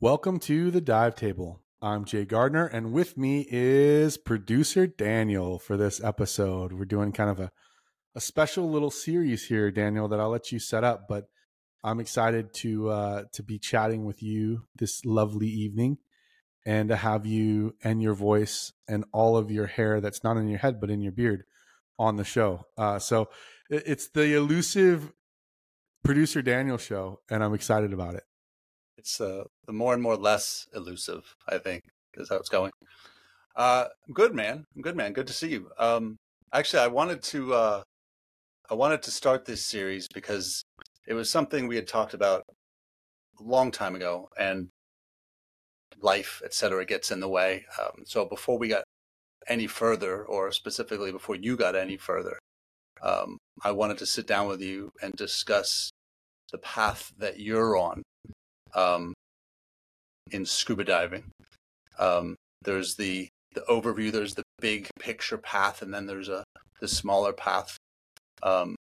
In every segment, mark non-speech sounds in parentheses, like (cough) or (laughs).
Welcome to the Dive Table. I'm Jay Gardner, and with me is producer Daniel for this episode. We're doing kind of a, a special little series here, Daniel, that I'll let you set up, but I'm excited to uh, to be chatting with you this lovely evening and to have you and your voice and all of your hair that's not in your head but in your beard on the show. Uh, so it's the elusive producer Daniel show, and I'm excited about it it's uh, the more and more less elusive. I think is how it's going. Uh, good, man. Good, man. Good to see you. Um, actually, I wanted to uh, I wanted to start this series because it was something we had talked about a long time ago, and life, etc., gets in the way. Um, so before we got any further, or specifically before you got any further, um, I wanted to sit down with you and discuss the path that you're on um, in scuba diving. Um, there's the the overview. There's the big picture path, and then there's a the smaller path um,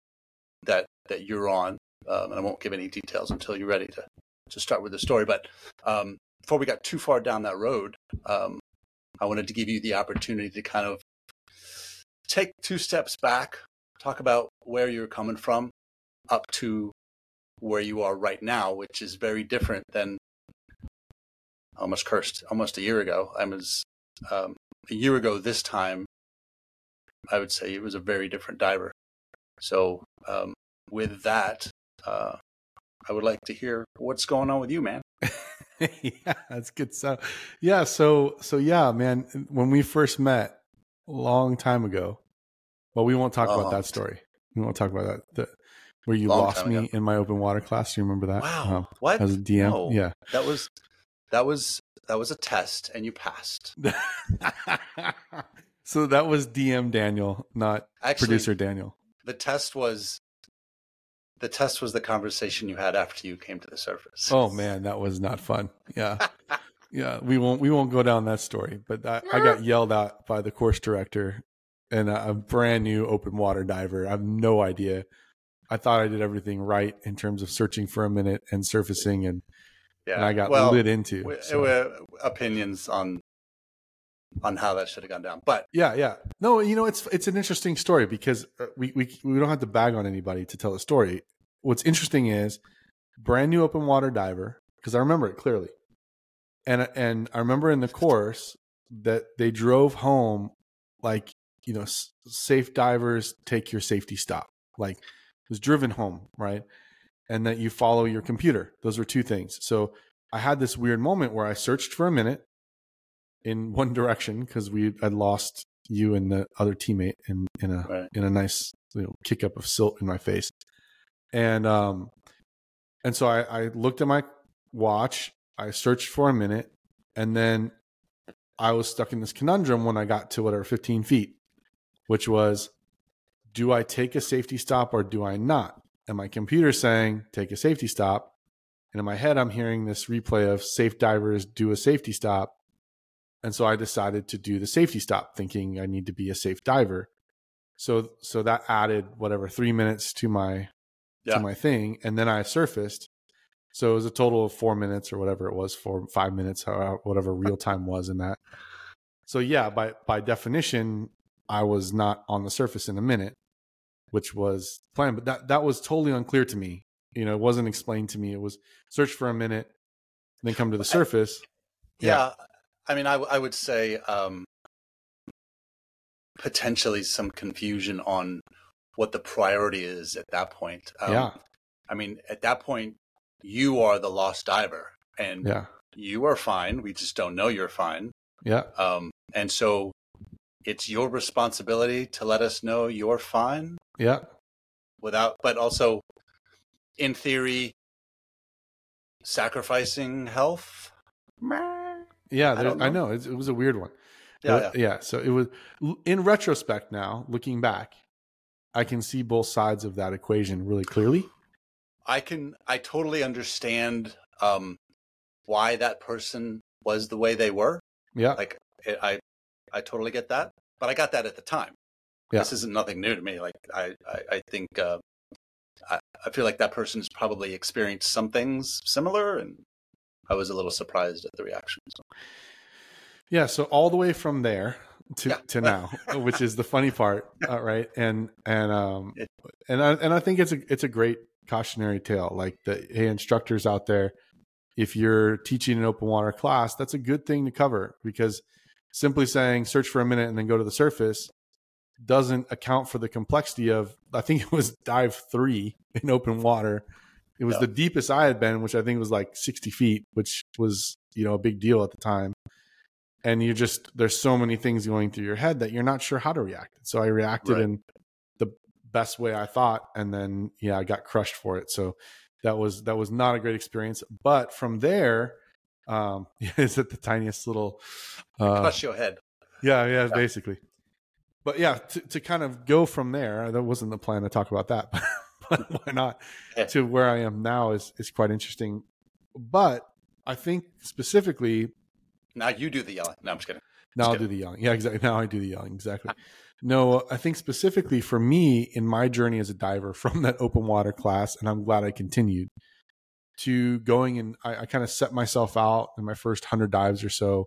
that that you're on. Um, and I won't give any details until you're ready to to start with the story. But um, before we got too far down that road, um, I wanted to give you the opportunity to kind of take two steps back, talk about where you're coming from, up to where you are right now, which is very different than almost cursed almost a year ago. I was um, a year ago this time. I would say it was a very different diver. So um, with that, uh, I would like to hear what's going on with you, man. (laughs) yeah, that's good stuff. Yeah, so so yeah, man. When we first met a long time ago, well, we won't talk about oh. that story. We won't talk about that. The, where you Long lost me ago. in my open water class. Do you remember that? Wow. Um, what? As a DM. No. Yeah. That was that was that was a test and you passed. (laughs) so that was DM Daniel, not Actually, producer Daniel. The test was the test was the conversation you had after you came to the surface. Oh man, that was not fun. Yeah. (laughs) yeah, we won't we won't go down that story, but I, I got (laughs) yelled at by the course director and a brand new open water diver. I have no idea I thought I did everything right in terms of searching for a minute and surfacing, and yeah, and I got well, lit into. We, so. opinions on on how that should have gone down, but yeah, yeah, no, you know, it's it's an interesting story because uh, we we we don't have to bag on anybody to tell a story. What's interesting is brand new open water diver because I remember it clearly, and and I remember in the course that they drove home like you know safe divers take your safety stop like was driven home, right? And that you follow your computer. Those were two things. So I had this weird moment where I searched for a minute in (laughs) one direction because we had lost you and the other teammate in in a right. in a nice you know, kick up of silt in my face, and um, and so I, I looked at my watch. I searched for a minute, and then I was stuck in this conundrum when I got to whatever 15 feet, which was do I take a safety stop or do I not? And my computer saying, take a safety stop. And in my head, I'm hearing this replay of safe divers do a safety stop. And so I decided to do the safety stop, thinking I need to be a safe diver. So so that added whatever three minutes to my yeah. to my thing, and then I surfaced. So it was a total of four minutes or whatever it was, four five minutes, whatever real time was in that. So yeah, by by definition, I was not on the surface in a minute, which was planned. But that that was totally unclear to me. You know, it wasn't explained to me. It was search for a minute, then come to the surface. Yeah, yeah. I mean, I, I would say um, potentially some confusion on what the priority is at that point. Um, yeah. I mean, at that point, you are the lost diver, and yeah. you are fine. We just don't know you're fine. Yeah. Um, and so it's your responsibility to let us know you're fine. Yeah. Without, but also, in theory, sacrificing health. Yeah, I, know. I know it, it, was a weird one. Yeah, yeah, yeah. So it was in retrospect. Now looking back, I can see both sides of that equation really clearly. I can. I totally understand um, why that person was the way they were. Yeah, like I I totally get that, but I got that at the time. Yeah. This isn't nothing new to me. Like I, I, I think uh, I, I feel like that person has probably experienced some things similar, and I was a little surprised at the reaction. So. Yeah, so all the way from there to, Yeah. to now, (laughs) which is the funny part, uh, right? And and um It- and I and I think it's a it's a great cautionary tale. Like the hey instructors out there, if you're teaching an open water class, that's a good thing to cover because simply saying search for a minute and then go to the surface doesn't account for the complexity of I think (laughs) it was dive three in open water. It was Yeah. the deepest I had been, which I think was like 60 feet, which was, you know, a big deal at the time. And you just there's so many things going through your head that you're not sure how to react. So I reacted Right. in the best way I thought, and then yeah, I got crushed for it. So that was that was not a great experience. But from there, um, (laughs) is it the tiniest little uh, Crush your head. yeah, yeah, basically. But yeah, to, to kind of go from there, that wasn't the plan to talk about that, (laughs) but why not? Yeah. To where I am now is is quite interesting. But I think specifically, Now you do the yelling. No, I'm just kidding. now I'll kidding. do the yelling. Yeah, exactly. Now I do the yelling. Exactly. No, I think specifically for me in my journey as a diver from that open water class, and I'm glad I continued to going and I, I kind of set myself out in my first hundred dives or so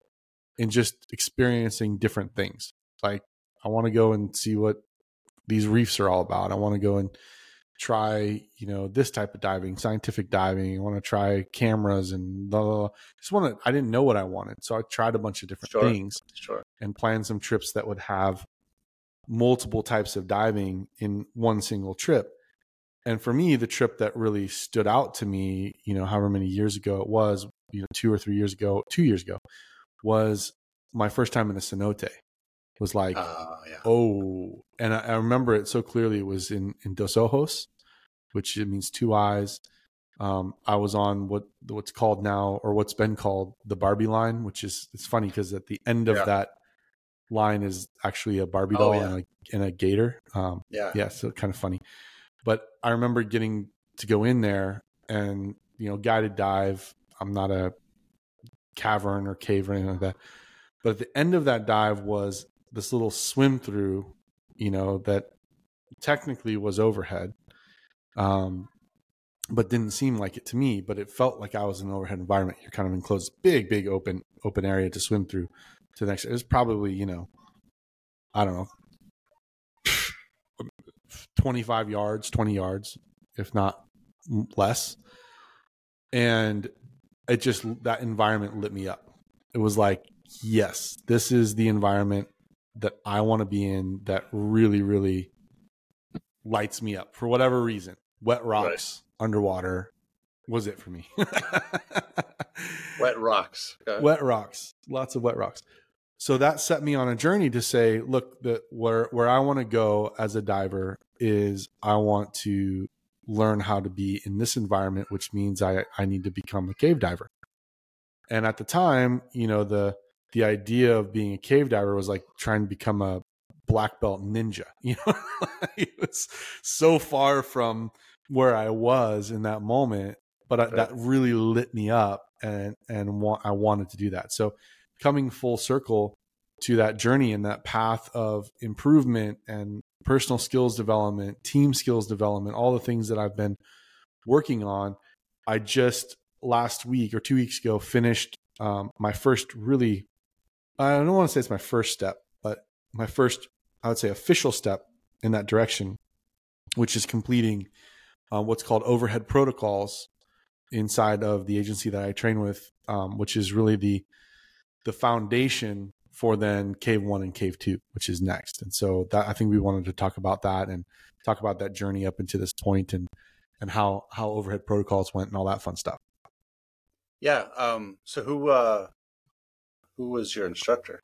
and just experiencing different things. Like I want to go and see what these reefs are all about. I want to go and try, you know, this type of diving, scientific diving. I want to try cameras and blah, blah, blah. Just want to, I didn't know what I wanted. So I tried a bunch of different Sure. things Sure. and plan some trips that would have multiple types of diving in one single trip. And for me, the trip that really stood out to me, you know, however many years ago it was, you know, two or three years ago, two years ago, was my first time in a cenote. It was like, Uh, yeah. oh, and I, I remember it so clearly. It was in in Dos Ojos, which it means two eyes. Um, I was on what what's called now, or what's been called the Barbie line, which is it's funny because at the end of Yeah. that line is actually a Barbie Oh, doll yeah. and, a, and a gator. Um, Yeah. yeah, so kind of funny. I remember getting to go in there and you know guided dive. I'm not a cavern or cave or anything like that. But at the end of that dive was this little swim through, you know, that technically was overhead, um, but didn't seem like it to me. But it felt like I was in an overhead environment. You're kind of enclosed, big, big open open area to swim through to the next. It was probably you know, I don't know, 25 yards, 20 yards, if not less. And it just, that environment lit me up. It was like, yes, this is the environment that I want to be in that really, really lights me up for whatever reason. Wet rocks underwater was it for me. (laughs) Wet rocks. Okay. wet rocks, lots of wet rocks. So that set me on a journey to say, look, that where where I want to go as a diver is I want to learn how to be in this environment, which means I I need to become a cave diver. And at the time, you know, the the idea of being a cave diver was like trying to become a black belt ninja. (laughs) You know, it was so far from where I was in that moment, but I, that really lit me up, and and wa- I wanted to do that. So coming full circle to that journey and that path of improvement and personal skills development, team skills development, all the things that I've been working on. I just last week or two weeks ago finished um, my first really, I don't want to say it's my first step, but my first, I would say, official step in that direction, which is completing uh, what's called overhead protocols inside of the agency that I train with, um, which is really the the foundation for then cave one and cave two, which is next. And so that I think we wanted to talk about that and talk about that journey up into this point and and how how overhead protocols went and all that fun stuff. Yeah. Um. So who uh, who was your instructor?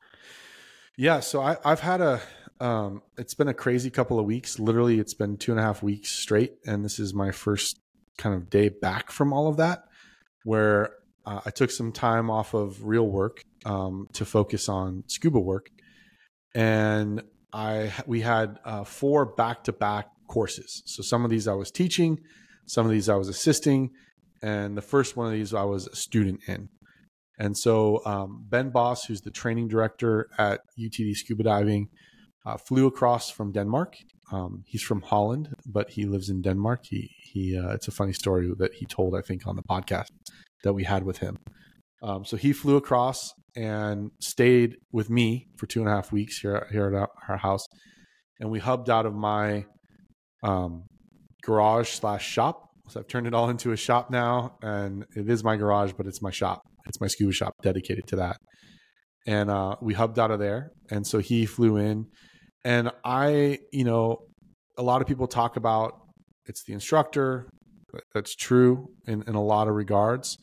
Yeah, so I, I've had a um, it's been a crazy couple of weeks. Literally, it's been two and a half weeks straight, and this is my first kind of day back from all of that, where uh, I took some time off of real work um, to focus on scuba work, and I we had uh, four back to back courses. So some of these I was teaching, some of these I was assisting, and the first one of these I was a student in. And so um, Ben Boss, who's the training director at UTD Scuba Diving, uh, flew across from Denmark. Um, he's from Holland, but he lives in Denmark. He he. Uh, it's a funny story that he told, I think, on the podcast that we had with him. Um, so he flew across and stayed with me for two and a half weeks here here at our- house, and we hubbed out of my um, garage slash shop. So I've turned it all into a shop now, and it is my garage, but it's my shop. It's my scuba shop dedicated to that. And uh, we hubbed out of there, and so he flew in, and I, you know, a lot of people talk about it's the instructor. That's true in, in a lot of regards.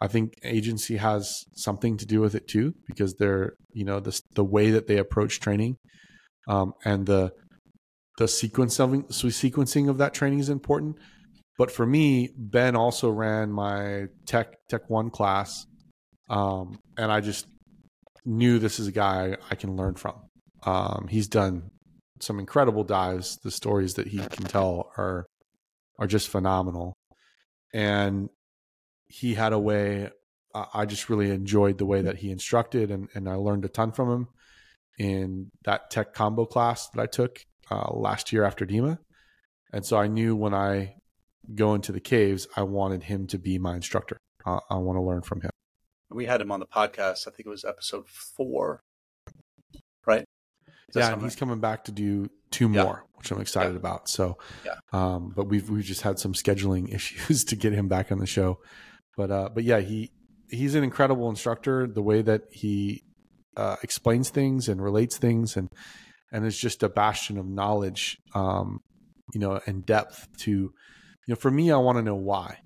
I think agency has something to do with it too, because they're, you know, the the way that they approach training, um, and the the sequencing sequencing of that training is important. But for me, Ben also ran my Tech Tech One class, um, and I just knew this is a guy I can learn from. Um, he's done some incredible dives. The stories that he can tell are are just phenomenal, and he had a way. I just really enjoyed the way that he instructed, and and I learned a ton from him in that tech combo class that I took uh, last year after DEMA. And so I knew when I go into the caves, I wanted him to be my instructor. Uh, I want to learn from him. We had him on the podcast. I think it was episode four, right? Yeah, and he's coming back to do two Yeah. more, which I'm excited Yeah. about. So, Yeah. um, but we've we've just had some scheduling (laughs) issues to get him back on the show. But uh, but yeah, he he's an incredible instructor. The way that he uh, explains things and relates things, and and is just a bastion of knowledge, um, you know, and depth. To you know, for me, I want to know why,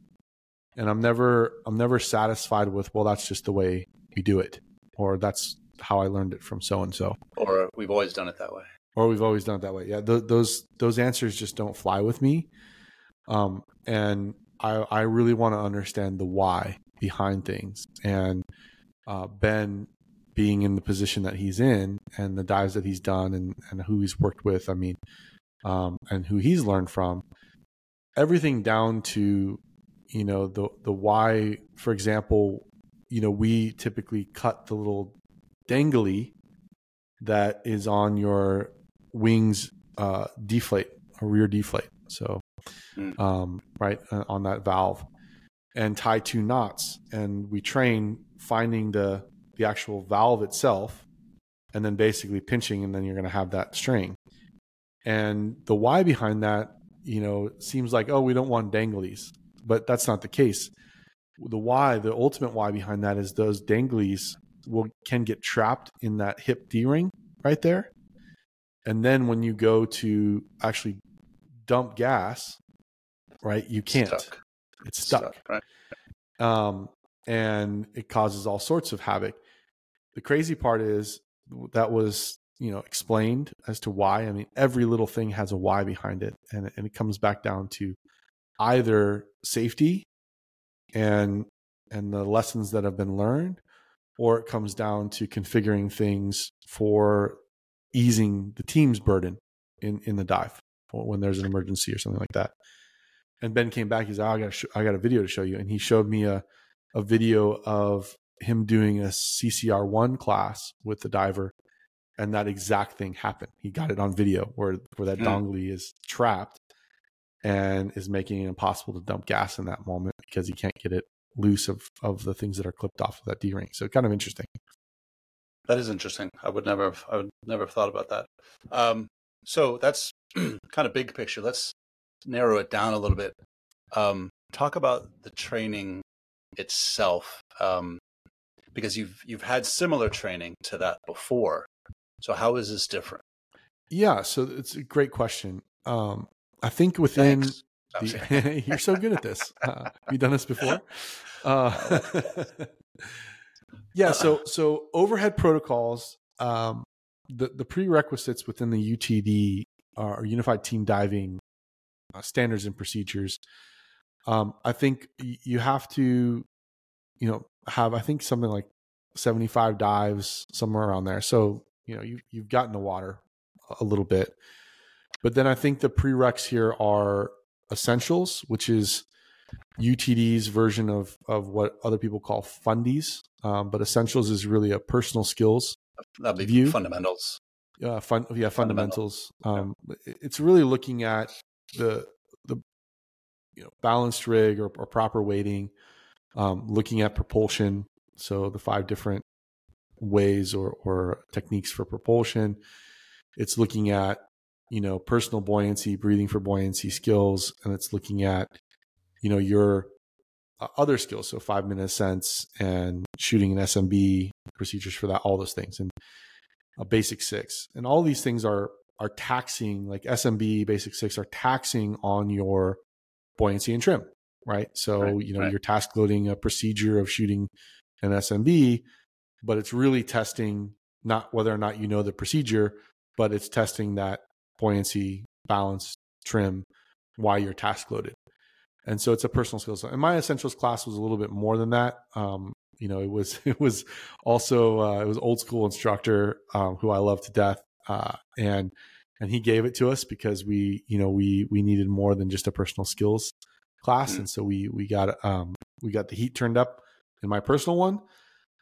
and I'm never I'm never satisfied with well, that's just the way we do it, or that's how I learned it from so and so or we've always done it that way. or we've always done it that way. Yeah, th- those those answers just don't fly with me. Um, and I I really want to understand the why behind things. And uh, Ben being in the position that he's in, and the dives that he's done, and and who he's worked with, I mean, um, and who he's learned from, everything down to you know the the why. For example, you know we typically cut the little dangly that is on your wings uh, deflate or rear deflate. So, Mm. um, right uh, on that valve, and tie two knots. And we train finding the the actual valve itself, and then basically pinching, and then you're going to have that string. And the why behind that, you know, seems like oh, we don't want danglies, but that's not the case. The why, the ultimate why behind that is those danglies will can get trapped in that hip D ring right there. And then when you go to actually dump gas, right, you can't. Stuck. It's stuck. right? Um, and it causes all sorts of havoc. The crazy part is that was, you know, explained as to why. I mean, every little thing has a why behind it. And, and it comes back down to either safety and and the lessons that have been learned, or it comes down to configuring things for easing the team's burden in in the dive when there's an emergency or something like that. And Ben came back. He's like, oh, I got sh- I got a video to show you, and he showed me a a video of him doing a CCR one class with the diver, and that exact thing happened. He got it on video where where that Hmm. dongly is trapped and is making it impossible to dump gas in that moment because he can't get it loose of of the things that are clipped off of that D ring. So kind of interesting. That is interesting. I would never have, I would never have thought about that. Um, so that's (clears throat) kind of big picture. Let's narrow it down a little bit. Um, talk about the training itself, um, because you've you've had similar training to that before. So how is this different? Yeah, so it's a great question. Um, I think within the, (laughs) you're so good at this. Uh, have you done this before? (laughs) Uh, (laughs) yeah. So so overhead protocols. Um, the the prerequisites within the UTD are Unified Team Diving uh, standards and procedures. Um, I think you have to, you know, have I think something like seventy five dives somewhere around there. So you know you you've gotten the water a little bit, but then I think the prereqs here are essentials, which is UTD's version of of what other people call fundies. Um, but essentials is really a personal skills That'd be View? fundamentals. uh, fun, yeah, Fundamental. fundamentals. Um, It's really looking at the the you know balanced rig or, or proper weighting, um, looking at propulsion, So the five different ways or, or techniques for propulsion. It's looking at, you know, personal buoyancy, breathing for buoyancy skills, and it's looking at, you know, your Uh, other skills. So five minute ascents and shooting an SMB procedures for that, all those things, and a basic six. And all these things are are taxing, like SMB, basic six, are taxing on your buoyancy and trim, right? So Right, you know right. you're task loading a procedure of shooting an SMB, but it's really testing not whether or not you know the procedure, but it's testing that buoyancy, balance, trim while you're task loaded. And so it's a personal skills. And my essentials class was a little bit more than that. Um, you know, it was (laughs) it was also uh, it was old school instructor um, who I love to death, uh, and and he gave it to us because we you know we we needed more than just a personal skills class, Mm. and so we we got um, we got the heat turned up in my personal one,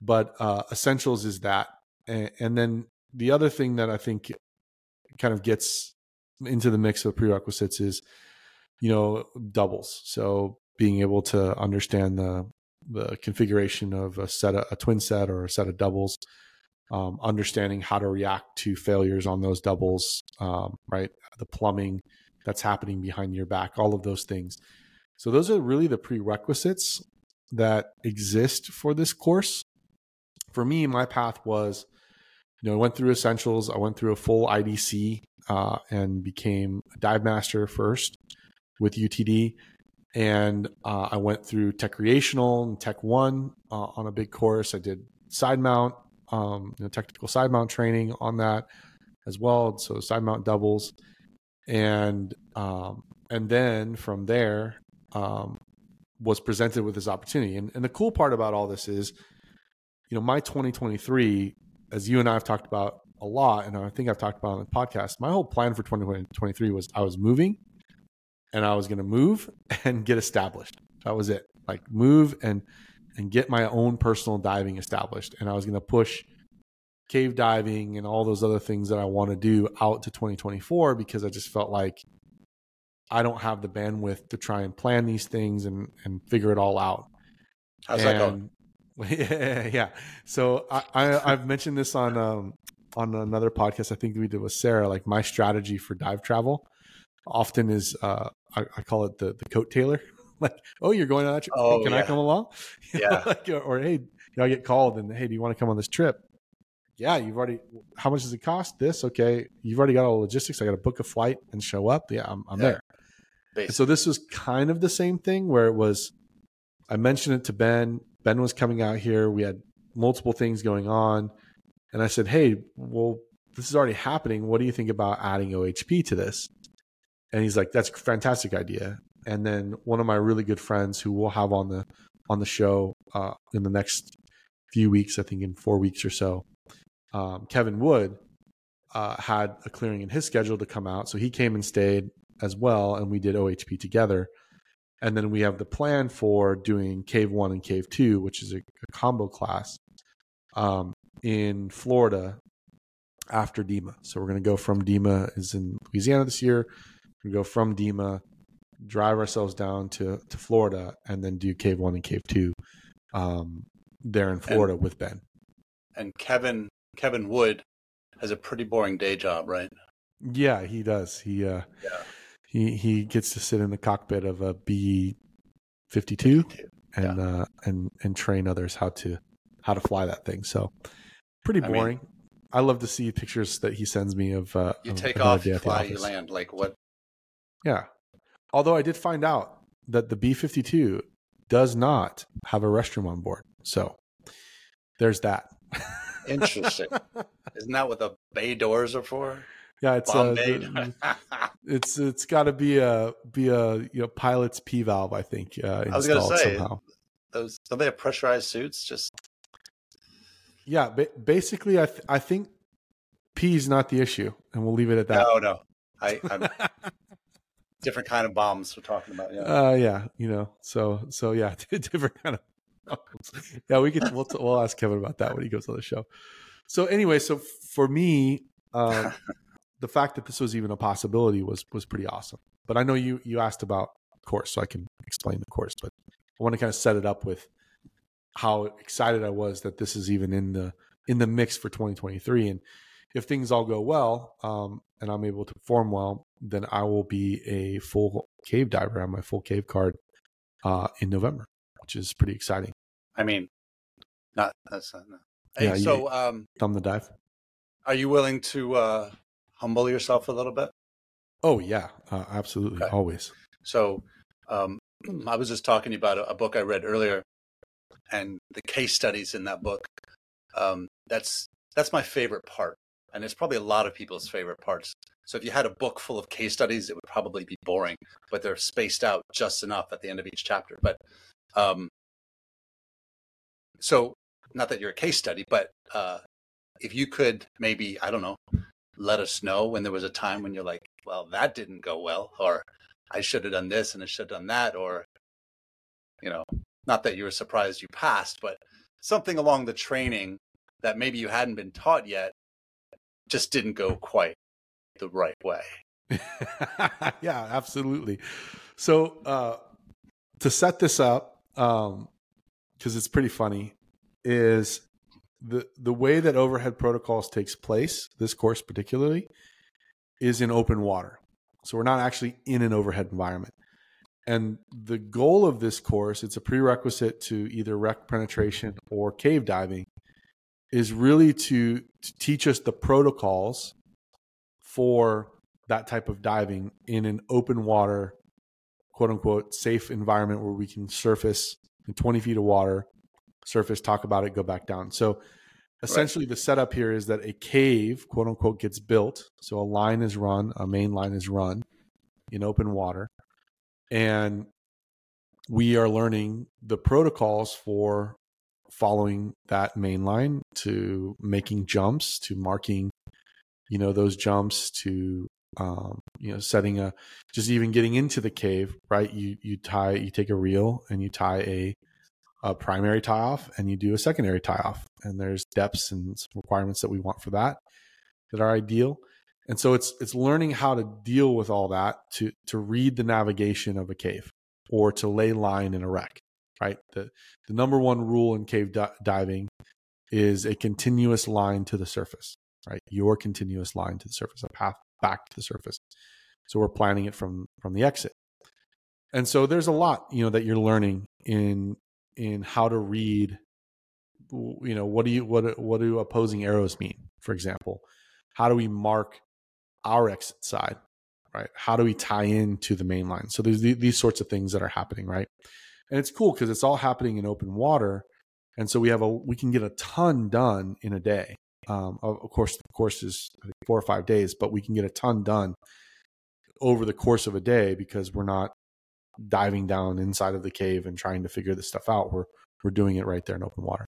but uh, essentials is that, and, and then the other thing that I think kind of gets into the mix of prerequisites is you know doubles. So being able to understand the the configuration of a set of, a twin set or a set of doubles um, understanding how to react to failures on those doubles um, right? The plumbing that's happening behind your back all of those things. So those are really the prerequisites that exist for this course. For me my path was you know i went through essentials i went through a full idc uh, and became a dive master first with UTD. And uh, I went through Tech Recreational and Tech One uh, on a big course. I did side mount, um, you know, technical side mount training on that as well. So side mount doubles, and um, and then from there um, was presented with this opportunity. And, and the cool part about all this is, you know, my 2023, as you and I have talked about a lot, and I think I've talked about on the podcast, my whole plan for 2023 was I was moving and I was going to move (laughs) and get established. That was it. Like move and and get my own personal diving established. And I was going to push cave diving and all those other things that I want to do out to 2024 because I just felt like I don't have the bandwidth to try and plan these things and and figure it all out. How's that going? (laughs) Yeah, yeah. So I, I I've mentioned this on um on another podcast I think we did with Sarah. Like my strategy for dive travel often is uh I, I call it the the coat tailor. (laughs) like, oh, you're going on that trip? Oh, Can I come along? (laughs) You know, Yeah. like, or, or, hey, you know, I get called and hey, do you want to come on this trip? Yeah, you've already. How much does it cost? This okay? You've already got all the logistics. I got to book a flight and show up. Yeah, I'm, I'm Yeah. there. So this was kind of the same thing where it was. I mentioned it to Ben. Ben was coming out here. We had multiple things going on, and I said, "Hey, well, this is already happening. What do you think about adding OHP to this?" And he's like, "That's a fantastic idea." And then one of my really good friends, who we'll have on the on the show uh, in the next few weeks, I think in four weeks or so, um, Kevin Wood uh, had a clearing in his schedule to come out, so he came and stayed as well, and we did OHP together. And then we have the plan for doing Cave One and Cave Two, which is a, a combo class um, in Florida after DEMA. So we're going to go from DEMA is in Louisiana this year. We go from DEMA, drive ourselves down to to Florida, and then do Cave One and Cave Two um, there in Florida with Ben. and Kevin Kevin Wood has a pretty boring day job, right? Yeah, he does. He uh, Yeah. he he gets to sit in the cockpit of a B fifty two and uh, and and train others how to how to fly that thing. So pretty I mean- boring. I love to see pictures that he sends me of. Uh, You of take off, you fly, you land. Like what? Yeah. Although I did find out that the B fifty two does not have a restroom on board. So there's that. Interesting. (laughs) Isn't that what the bay doors are for? yeah, it's uh, the- it's it's got to be a be a you know pilot's P valve. I think uh, I was gonna say, somehow. Those don't they have pressurized suits? Just Yeah, ba- basically, I th- I think P is not the issue, and we'll leave it at that. no, no. I, I'm (laughs) different kind of bombs we're talking about. Yeah. Uh, yeah, you know, so so yeah, (laughs) different kind of. problems. yeah, we could we'll, we'll ask Kevin about that when he goes on the show. So anyway, so for me, um, (laughs) the fact that this was even a possibility was was pretty awesome. But I know you you asked about course, so I can explain the course. But I want to kind of set it up with how excited I was that this is even in the in the mix for 2023. And if things all go well, um, and I'm able to perform well, then I will be a full cave diver on my full cave card uh, in November, which is pretty exciting. I mean, not that's not. No. Hey, yeah, so, you, um, thumb the dive. Are you willing to uh, humble yourself a little bit? Oh yeah, uh, absolutely, okay. always. So, um, I was just talking about a, a, book I read earlier, and the case studies in that book. Um, that's that's my favorite part, and it's probably a lot of people's favorite parts. So, if you had a book full of case studies, it would probably be boring, but they're spaced out just enough at the end of each chapter. But um, so, not that you're a case study, but uh, if you could maybe, I don't know, let us know when there was a time when you're like, well, that didn't go well, or I should have done this and I should have done that, or, you know, not that you were surprised you passed, but something along the training that maybe you hadn't been taught yet just didn't go quite the right way. (laughs) yeah, absolutely. So, uh, to set this up, um, because it's pretty funny, is the the way that overhead protocols takes place, this course particularly, is in open water. So we're not actually in an overhead environment. And the goal of this course, it's a prerequisite to either wreck penetration or cave diving, is really to, to teach us the protocols for that type of diving in an open water, quote unquote, safe environment where we can surface in 20 feet of water surface, talk about it, go back down. So essentially, right. the setup here is that a cave, quote unquote, gets built. So a line is run, a main line is run in open water. And we are learning the protocols for following that main line to making jumps to marking you know those jumps to um, you know setting a just even getting into the cave right you you tie you take a reel and you tie a a primary tie off and you do a secondary tie off. And there's depths and requirements that we want for that that are ideal. And so it's it's learning how to deal with all that to to read the navigation of a cave or to lay line in a wreck. Right. The the number one rule in cave di- diving is a continuous line to the surface. Right. Your continuous line to the surface, a path back to the surface. So we're planning it from from the exit. And so there's a lot, you know, that you're learning in in how to read you know what do you what what do opposing arrows mean for example how do we mark our exit side right how do we tie in to the main line so there's these sorts of things that are happening right and it's cool because it's all happening in open water and so we have a we can get a ton done in a day um, of, of course the course is four or five days but we can get a ton done over the course of a day because we're not diving down inside of the cave and trying to figure this stuff out. We're we're doing it right there in open water.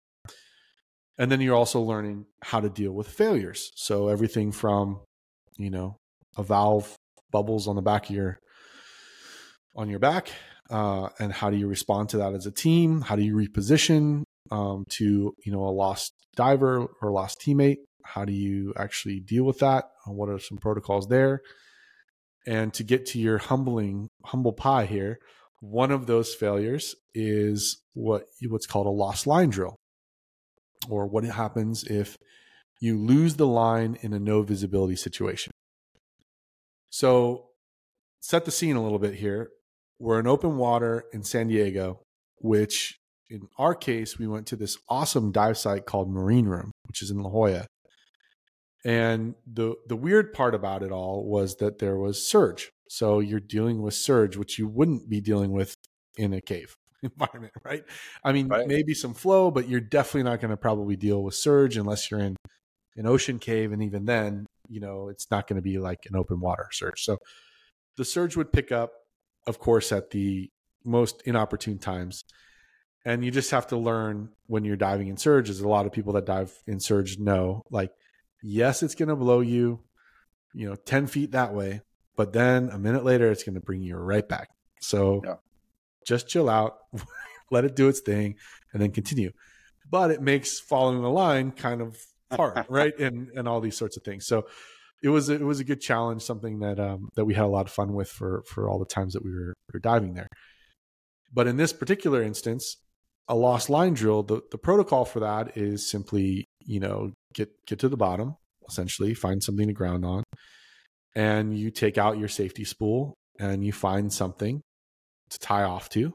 And then you're also learning how to deal with failures. So everything from, you know, a valve bubbles on the back of your on your back, uh, and how do you respond to that as a team? How do you reposition um, to you know a lost diver or lost teammate? How do you actually deal with that? What are some protocols there? And to get to your humbling humble pie here, one of those failures is what what's called a lost line drill, or what happens if you lose the line in a no visibility situation. So, set the scene a little bit here. We're in open water in San Diego, which in our case, we went to this awesome dive site called Marine Room, which is in La Jolla. And the the weird part about it all was that there was surge. So you're dealing with surge, which you wouldn't be dealing with in a cave (laughs) environment, right? I mean, right. maybe some flow, but you're definitely not going to probably deal with surge unless you're in an ocean cave, and even then, you know, it's not going to be like an open water surge. So the surge would pick up, of course, at the most inopportune times. And you just have to learn when you're diving in surge, as a lot of people that dive in surge know, like yes, it's going to blow you, you know, 10 feet that way, but then a minute later, it's going to bring you right back. So yeah. just chill out, (laughs) let it do its thing, and then continue. But it makes following the line kind of hard, (laughs) right? And and all these sorts of things. So it was it was a good challenge, something that um, that we had a lot of fun with for for all the times that we were, we were diving there. But in this particular instance, a lost line drill, the, the protocol for that is simply, you know, get get to the bottom, essentially, find something to ground on, and you take out your safety spool and you find something to tie off to.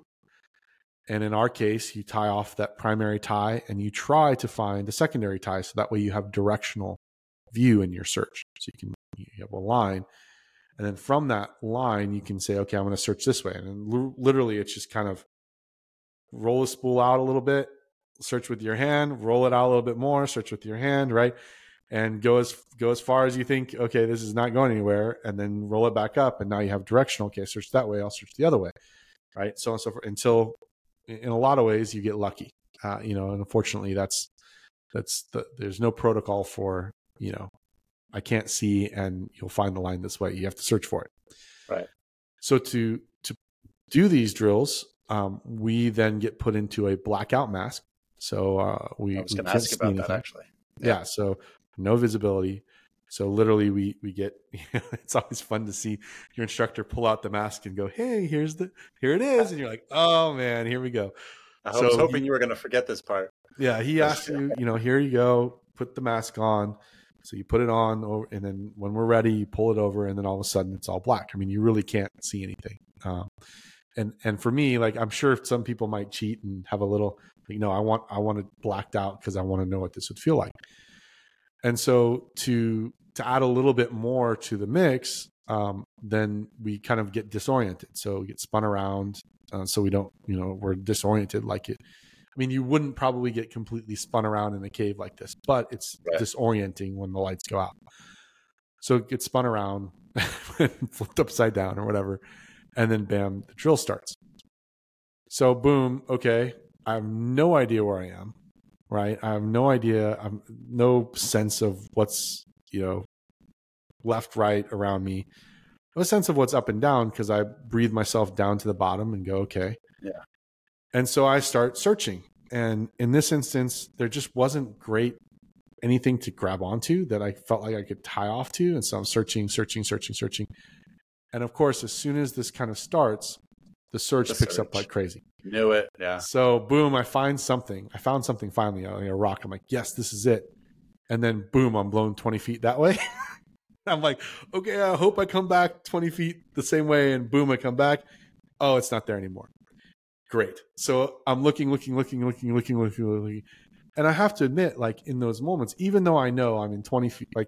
And in our case, you tie off that primary tie and you try to find a secondary tie so that way you have directional view in your search. So you can you have a line and then from that line you can say okay i'm going to search this way and l- literally it's just kind of roll the spool out a little bit search with your hand roll it out a little bit more search with your hand right and go as go as far as you think okay this is not going anywhere and then roll it back up and now you have directional okay search that way i'll search the other way right so on and so forth until in a lot of ways you get lucky uh, you know and unfortunately that's that's the, there's no protocol for you know I can't see, and you'll find the line this way. You have to search for it. Right. So to to do these drills, um, we then get put into a blackout mask. So uh, we. I was going to ask about that actually. Yeah. So no visibility. So literally, we we get. (laughs) it's always fun to see your instructor pull out the mask and go, "Hey, here's the here it is," and you're like, "Oh man, here we go." I So was you- hoping you were going to forget this part. Yeah, he asked you, you know, here you go, put the mask on. So you put it on, and then when we're ready, you pull it over, and then all of a sudden it's all black. I mean, you really can't see anything. Um, and and for me, like I'm sure some people might cheat and have a little, you know, I want I want it blacked out because I want to know what this would feel like. And so to to add a little bit more to the mix, um, then we kind of get disoriented. So we get spun around, uh, so we don't, you know, we're disoriented like it. I mean, you wouldn't probably get completely spun around in a cave like this, but it's Right. disorienting when the lights go out. So it gets spun around, (laughs) flipped upside down or whatever, and then bam, the drill starts. So boom, okay, I have no idea where I am, right? I have no idea, I'm no sense of what's you know left, right around me. No sense of what's up and down because I breathe myself down to the bottom and go, okay. Yeah. And so I start searching. And in this instance, there just wasn't great anything to grab onto that I felt like I could tie off to. And so I'm searching, searching, searching, searching. And of course, as soon as this kind of starts, the search The picks up like crazy. Knew it. Yeah. So boom, I find something. I found something finally, like a rock. I'm like, yes, this is it. And then boom, I'm blown 20 feet that way. (laughs) I'm like, okay, I hope I come back 20 feet the same way. And boom, I come back. Oh, it's not there anymore. Great. So I'm looking, looking, looking, looking, looking, looking, looking. And I have to admit, like in those moments, even though I know I'm in 20 feet, like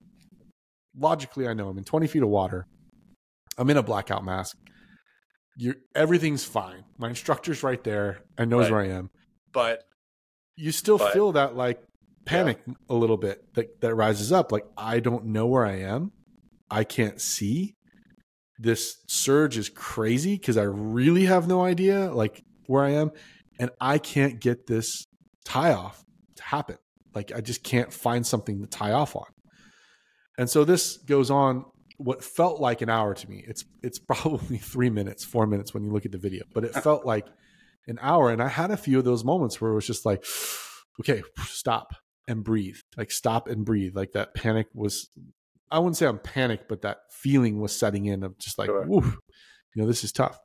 logically, I know I'm in 20 feet of water. I'm in a blackout mask. You're, everything's fine. My instructor's right there and knows Right. where I am But you still But- feel that like panic a little bit that, that rises up. Like, I don't know where I am. I can't see. This surge is crazy because I really have no idea like where I am. And I can't get this tie off to happen. Like, I just can't find something to tie off on. And so this goes on what felt like an hour to me. It's it's (laughs) probably three minutes, four minutes when you look at the video, but it (laughs) felt like an hour. And I had a few of those moments where it was just like, (sighs) okay, stop and breathe. Like stop and breathe. Like that panic was I wouldn't say I'm panicked, but that feeling was setting in of just like, Sure. you know, this is tough.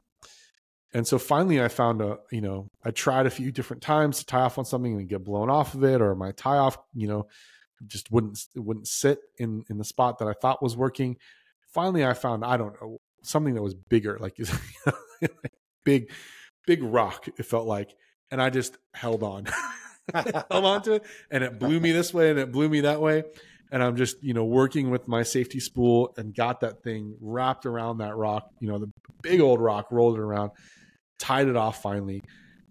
And so finally I found a, you know, I tried a few different times to tie off on something and get blown off of it, or my tie off, you know, just wouldn't wouldn't sit in in the spot that I thought was working. Finally I found, I don't know, something that was bigger, like (laughs) big, big rock, it felt like. And I just held on. (laughs) held on to it and it blew me this way and it blew me that way and i'm just you know working with my safety spool and got that thing wrapped around that rock you know the big old rock rolled it around tied it off finally.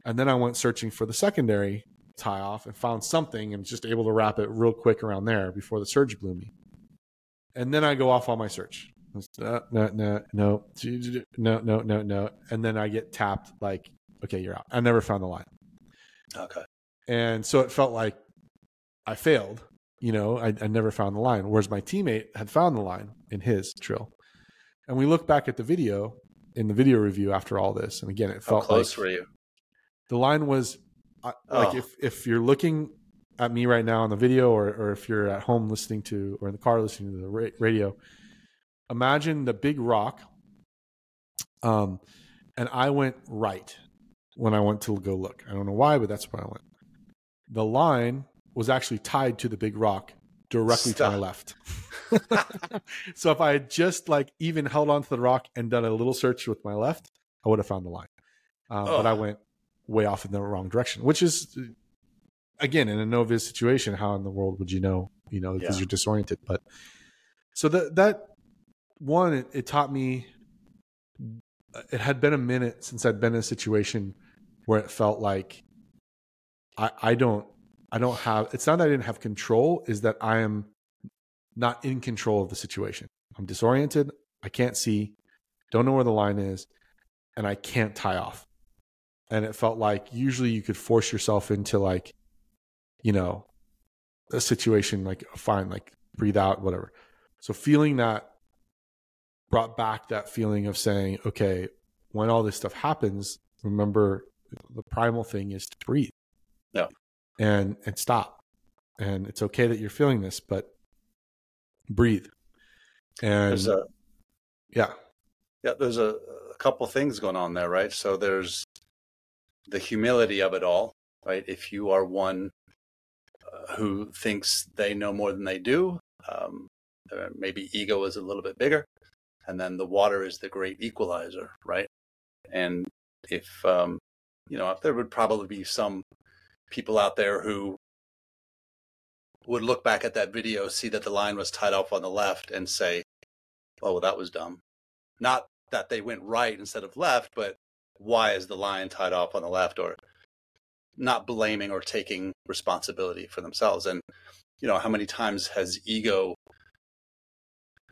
And then I went searching for the secondary tie off and found something and just able to wrap it real quick around there before the surge blew me. And then I go off on my search. Uh, no, no, no, no, no, no, no. And then I get tapped like, okay, you're out. I never found the line. Okay. And so it felt like I failed. You know, I, I never found the line. Whereas my teammate had found the line in his trill, And we look back at the video in the video review after all this, and again, it How felt close like were you? the line was uh, like Oh. if if you're looking at me right now on the video, or or if you're at home listening to or in the car listening to the ra- radio, imagine the big rock. Um, and I went right, when I went to go look. I don't know why, but that's where I went. The line was actually tied to the big rock directly Stop. to my left. (laughs) so if I had just like even held onto the rock and done a little search with my left, I would have found the line. Uh, But I went way off in the wrong direction, which is again in a no viz situation. How in the world would you know? You know, because Yeah. you're disoriented. But so that that one, it, it taught me. It had been a minute since I'd been in a situation where it felt like I I don't I don't have. It's not that I didn't have control. Is that I am not in control of the situation. I'm disoriented. I can't see. Don't know where the line is, and I can't tie off. And it felt like usually you could force yourself into like, you know, a situation like fine, like breathe out, whatever. So feeling that brought back that feeling of saying, okay, when all this stuff happens, remember the primal thing is to breathe. And and stop. And it's okay that you're feeling this, but breathe. And There's a yeah. yeah, there's a, a couple things going on there, right? So there's the humility of it all, right? If you are one uh, who thinks they know more than they do, um, uh, maybe ego is a little bit bigger, and then the water is the great equalizer, right? And if um, you know, there would probably be some people out there who would look back at that video, see that the line was tied off on the left, and say, "Oh, well, that was dumb." Not that they went right instead of left, but why is the line tied off on the left, or not blaming or taking responsibility for themselves. And you know, how many times has ego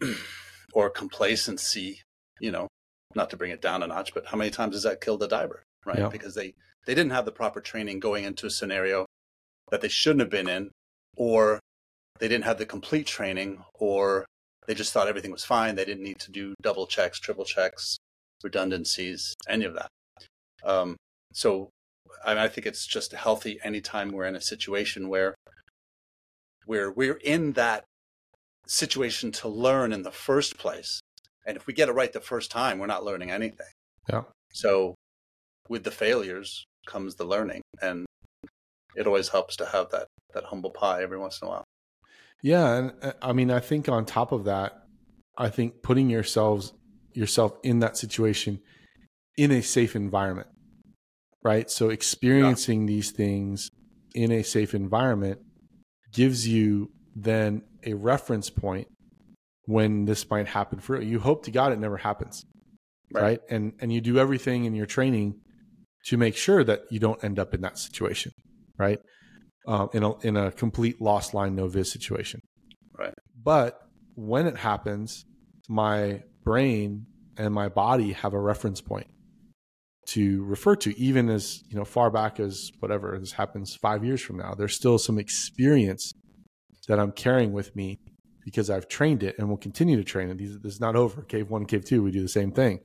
(clears throat) or complacency, you know, not to bring it down a notch, but how many times has that killed a diver, right? Yeah. Because they they didn't have the proper training going into a scenario that they shouldn't have been in, or they didn't have the complete training, or they just thought everything was fine. They didn't need to do double checks, triple checks, redundancies, any of that. Um, so I, I think it's just healthy anytime we're in a situation where where we're in that situation to learn in the first place. And if we get it right the first time, we're not learning anything. Yeah. So with the failures comes the learning. And it always helps to have that that humble pie every once in a while. Yeah, and uh, I mean, I think on top of that, I think putting yourselves yourself in that situation in a safe environment, right? So experiencing these things in a safe environment gives you then a reference point when this might happen for you. You hope to God it never happens, right? Right. And and you do everything in your training to make sure that you don't end up in that situation, right? Um, in a in a complete lost line no viz situation. Right. But when it happens, my brain and my body have a reference point to refer to, even as you know far back as whatever this happens five years from now. There's still some experience that I'm carrying with me because I've trained it and will continue to train it. These, this is not over. Cave one, cave two, we do the same thing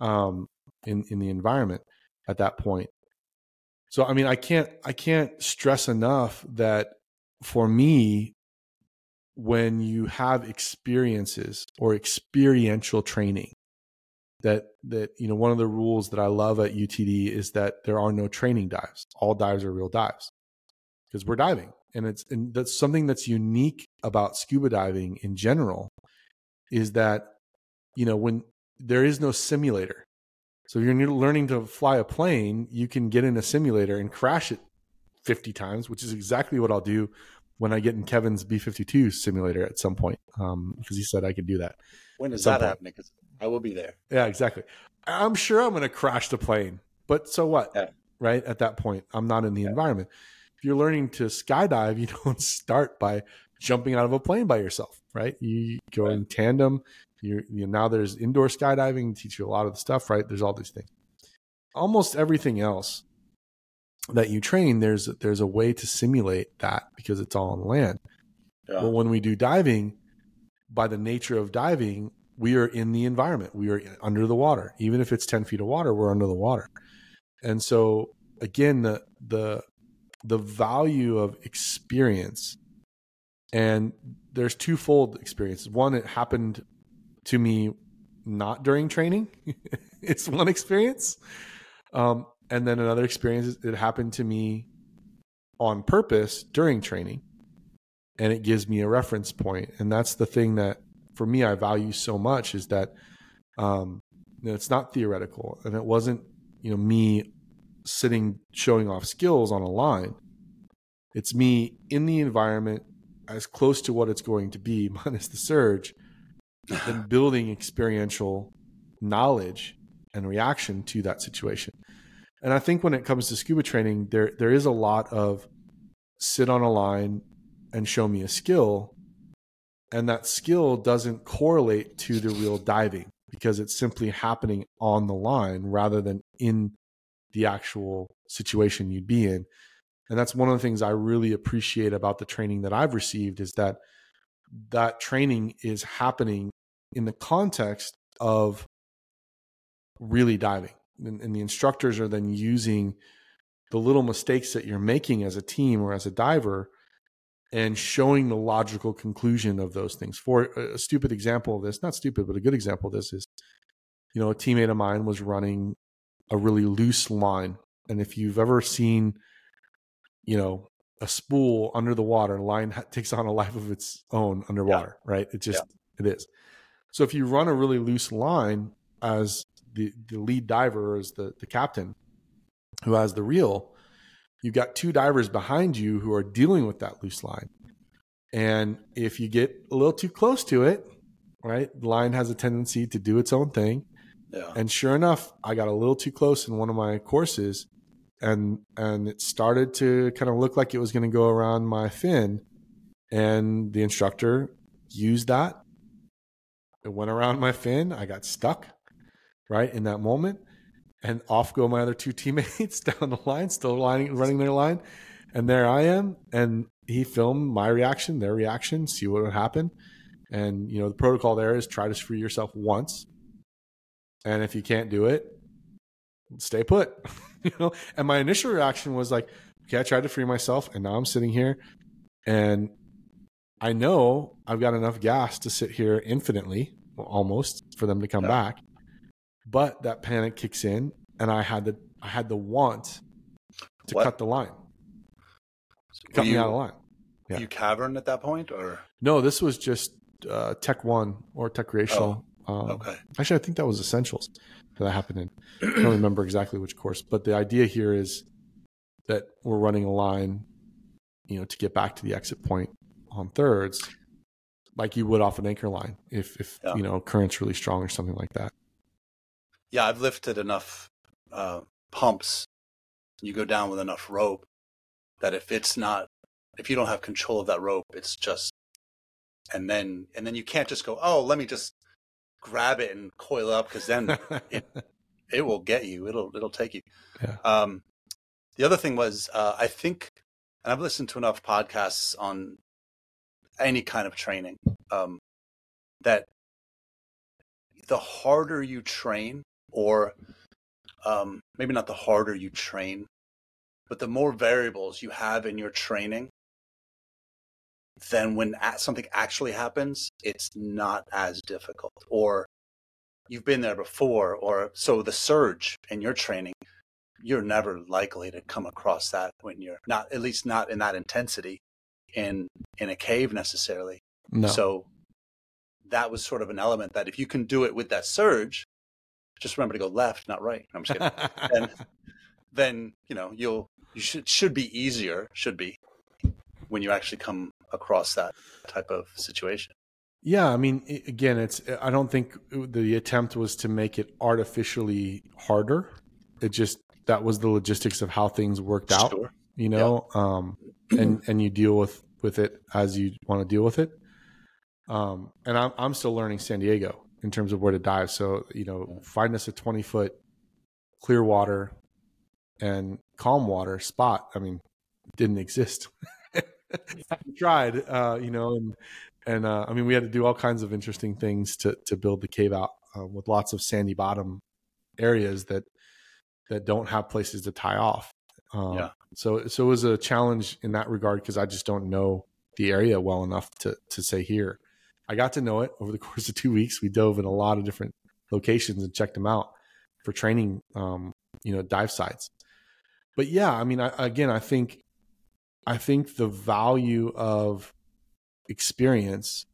um, in in the environment at that point. So I mean, I can't I can't stress enough that for me, when you have experiences or experiential training, that that you know one of the rules that I love at UTD is that there are no training dives. All dives are real dives because we're diving, and it's and that's something that's unique about scuba diving in general is that you know when there is no simulator. So if you're learning to fly a plane, you can get in a simulator and crash it 50 times, which is exactly what I'll do when I get in Kevin's B52 simulator at some point, um, because he said I could do that. When is that point. happening? Because I will be there. Yeah, exactly. I'm sure I'm going to crash the plane, but so what? Yeah. Right at that point, I'm not in the Yeah. environment. If you're learning to skydive, (laughs) you don't start by jumping out of a plane by yourself, right? You go in tandem. You're, you know, now there's indoor skydiving, teach you a lot of the stuff, right? There's all these things. Almost everything else that you train, there's there's a way to simulate that because it's all on land. Yeah. But when we do diving, by the nature of diving, we are in the environment. We are under the water. Even if it's 10 feet of water, we're under the water. And so again, the the the value of experience and there's twofold experiences. One, it happened to me not during training. (laughs) it's one experience. Um, and then another experience it happened to me on purpose during training and it gives me a reference point. and that's the thing that for me i value so much is that um you know, it's not theoretical and it wasn't you know me sitting showing off skills on a line it's me in the environment as close to what it's going to be (laughs) minus the surge and building experiential knowledge and reaction to that situation. And i think when it comes to scuba training there there is a lot of sit on a line and show me a skill. And that skill doesn't correlate to the real diving because it's simply happening on the line rather than in the actual situation you'd be in. And that's one of the things i really appreciate about the training that i've received is that that training is happening in the context of really diving and, and the instructors are then using the little mistakes that you're making as a team or as a diver and showing the logical conclusion of those things. For a stupid example of this, not stupid, but a good example of this is, you know, a teammate of mine was running a really loose line. And if you've ever seen, you know, a spool under the water, line takes on a life of its own underwater, yeah. right? It just, yeah. it is. So if you run a really loose line as the, the lead diver, as the, the captain who has the reel, you've got two divers behind you who are dealing with that loose line. And if you get a little too close to it, right, the line has a tendency to do its own thing. Yeah. And sure enough, I got a little too close in one of my courses and and it started to kind of look like it was going to go around my fin and the instructor used that it went around my fin i got stuck right in that moment and off go my other two teammates (laughs) down the line, still lining, running their line. And there I am. And he filmed my reaction, their reaction, see what would happen. And, you know, the protocol there is try to free yourself once. And if you can't do it, stay put. (laughs) (laughs) you know, and my initial reaction was like, okay, I tried to free myself and now I'm sitting here and I know I've got enough gas to sit here infinitely, almost, for them to come yeah. back. But that panic kicks in, and I had the I had the want to what? cut the line, cut you, me out of line. Yeah. You cavern at that point, or no? This was just uh, Tech One or Tech Recreational. Oh, um, okay. Actually, I think that was Essentials that happened in. I don't remember exactly which course, but the idea here is that we're running a line, you know, to get back to the exit point on thirds, like you would off an anchor line if if yeah. you know current's really strong or something like that yeah, I've lifted enough uh, pumps. You go down with enough rope that if it's not, if you don't have control of that rope, it's just, and then and then you can't just go, oh, let me just grab it and coil up because then (laughs) it it will get you. It'll it'll take you. Yeah. Um, the other thing was, uh, I think, and I've listened to enough podcasts on any kind of training um, that the harder you train, or um, maybe not the harder you train, but the more variables you have in your training, then when something actually happens, it's not as difficult. Or you've been there before, or so the surge in your training, you're never likely to come across that when you're not, at least not in that intensity in in a cave necessarily. No. So that was sort of an element that if you can do it with that surge, just remember to go left, not right. I'm just kidding. and (laughs) then you know you'll you should should be easier should be when you actually come across that type of situation. Yeah, I mean, again, it's I don't think the attempt was to make it artificially harder. It just that was the logistics of how things worked out. Sure. You know, yeah. um, and (clears throat) and you deal with with it as you want to deal with it. Um, and I'm I'm still learning San Diego in terms of where to dive. So, you know, find us a 20 foot clear water and calm water spot. I mean, didn't exist. (laughs) (laughs) tried, uh, you know, and, and, uh, I mean, we had to do all kinds of interesting things to, to build the cave out uh, with lots of sandy bottom areas that, that don't have places to tie off. Um, yeah. So, so it was a challenge in that regard because I just don't know the area well enough to, to say here. I got to know it over the (laughs) course of two weeks. We dove in a lot of different locations and checked them out for training, um, you know, dive sites. but yeah, I mean, I, again, I think, I think the value of experience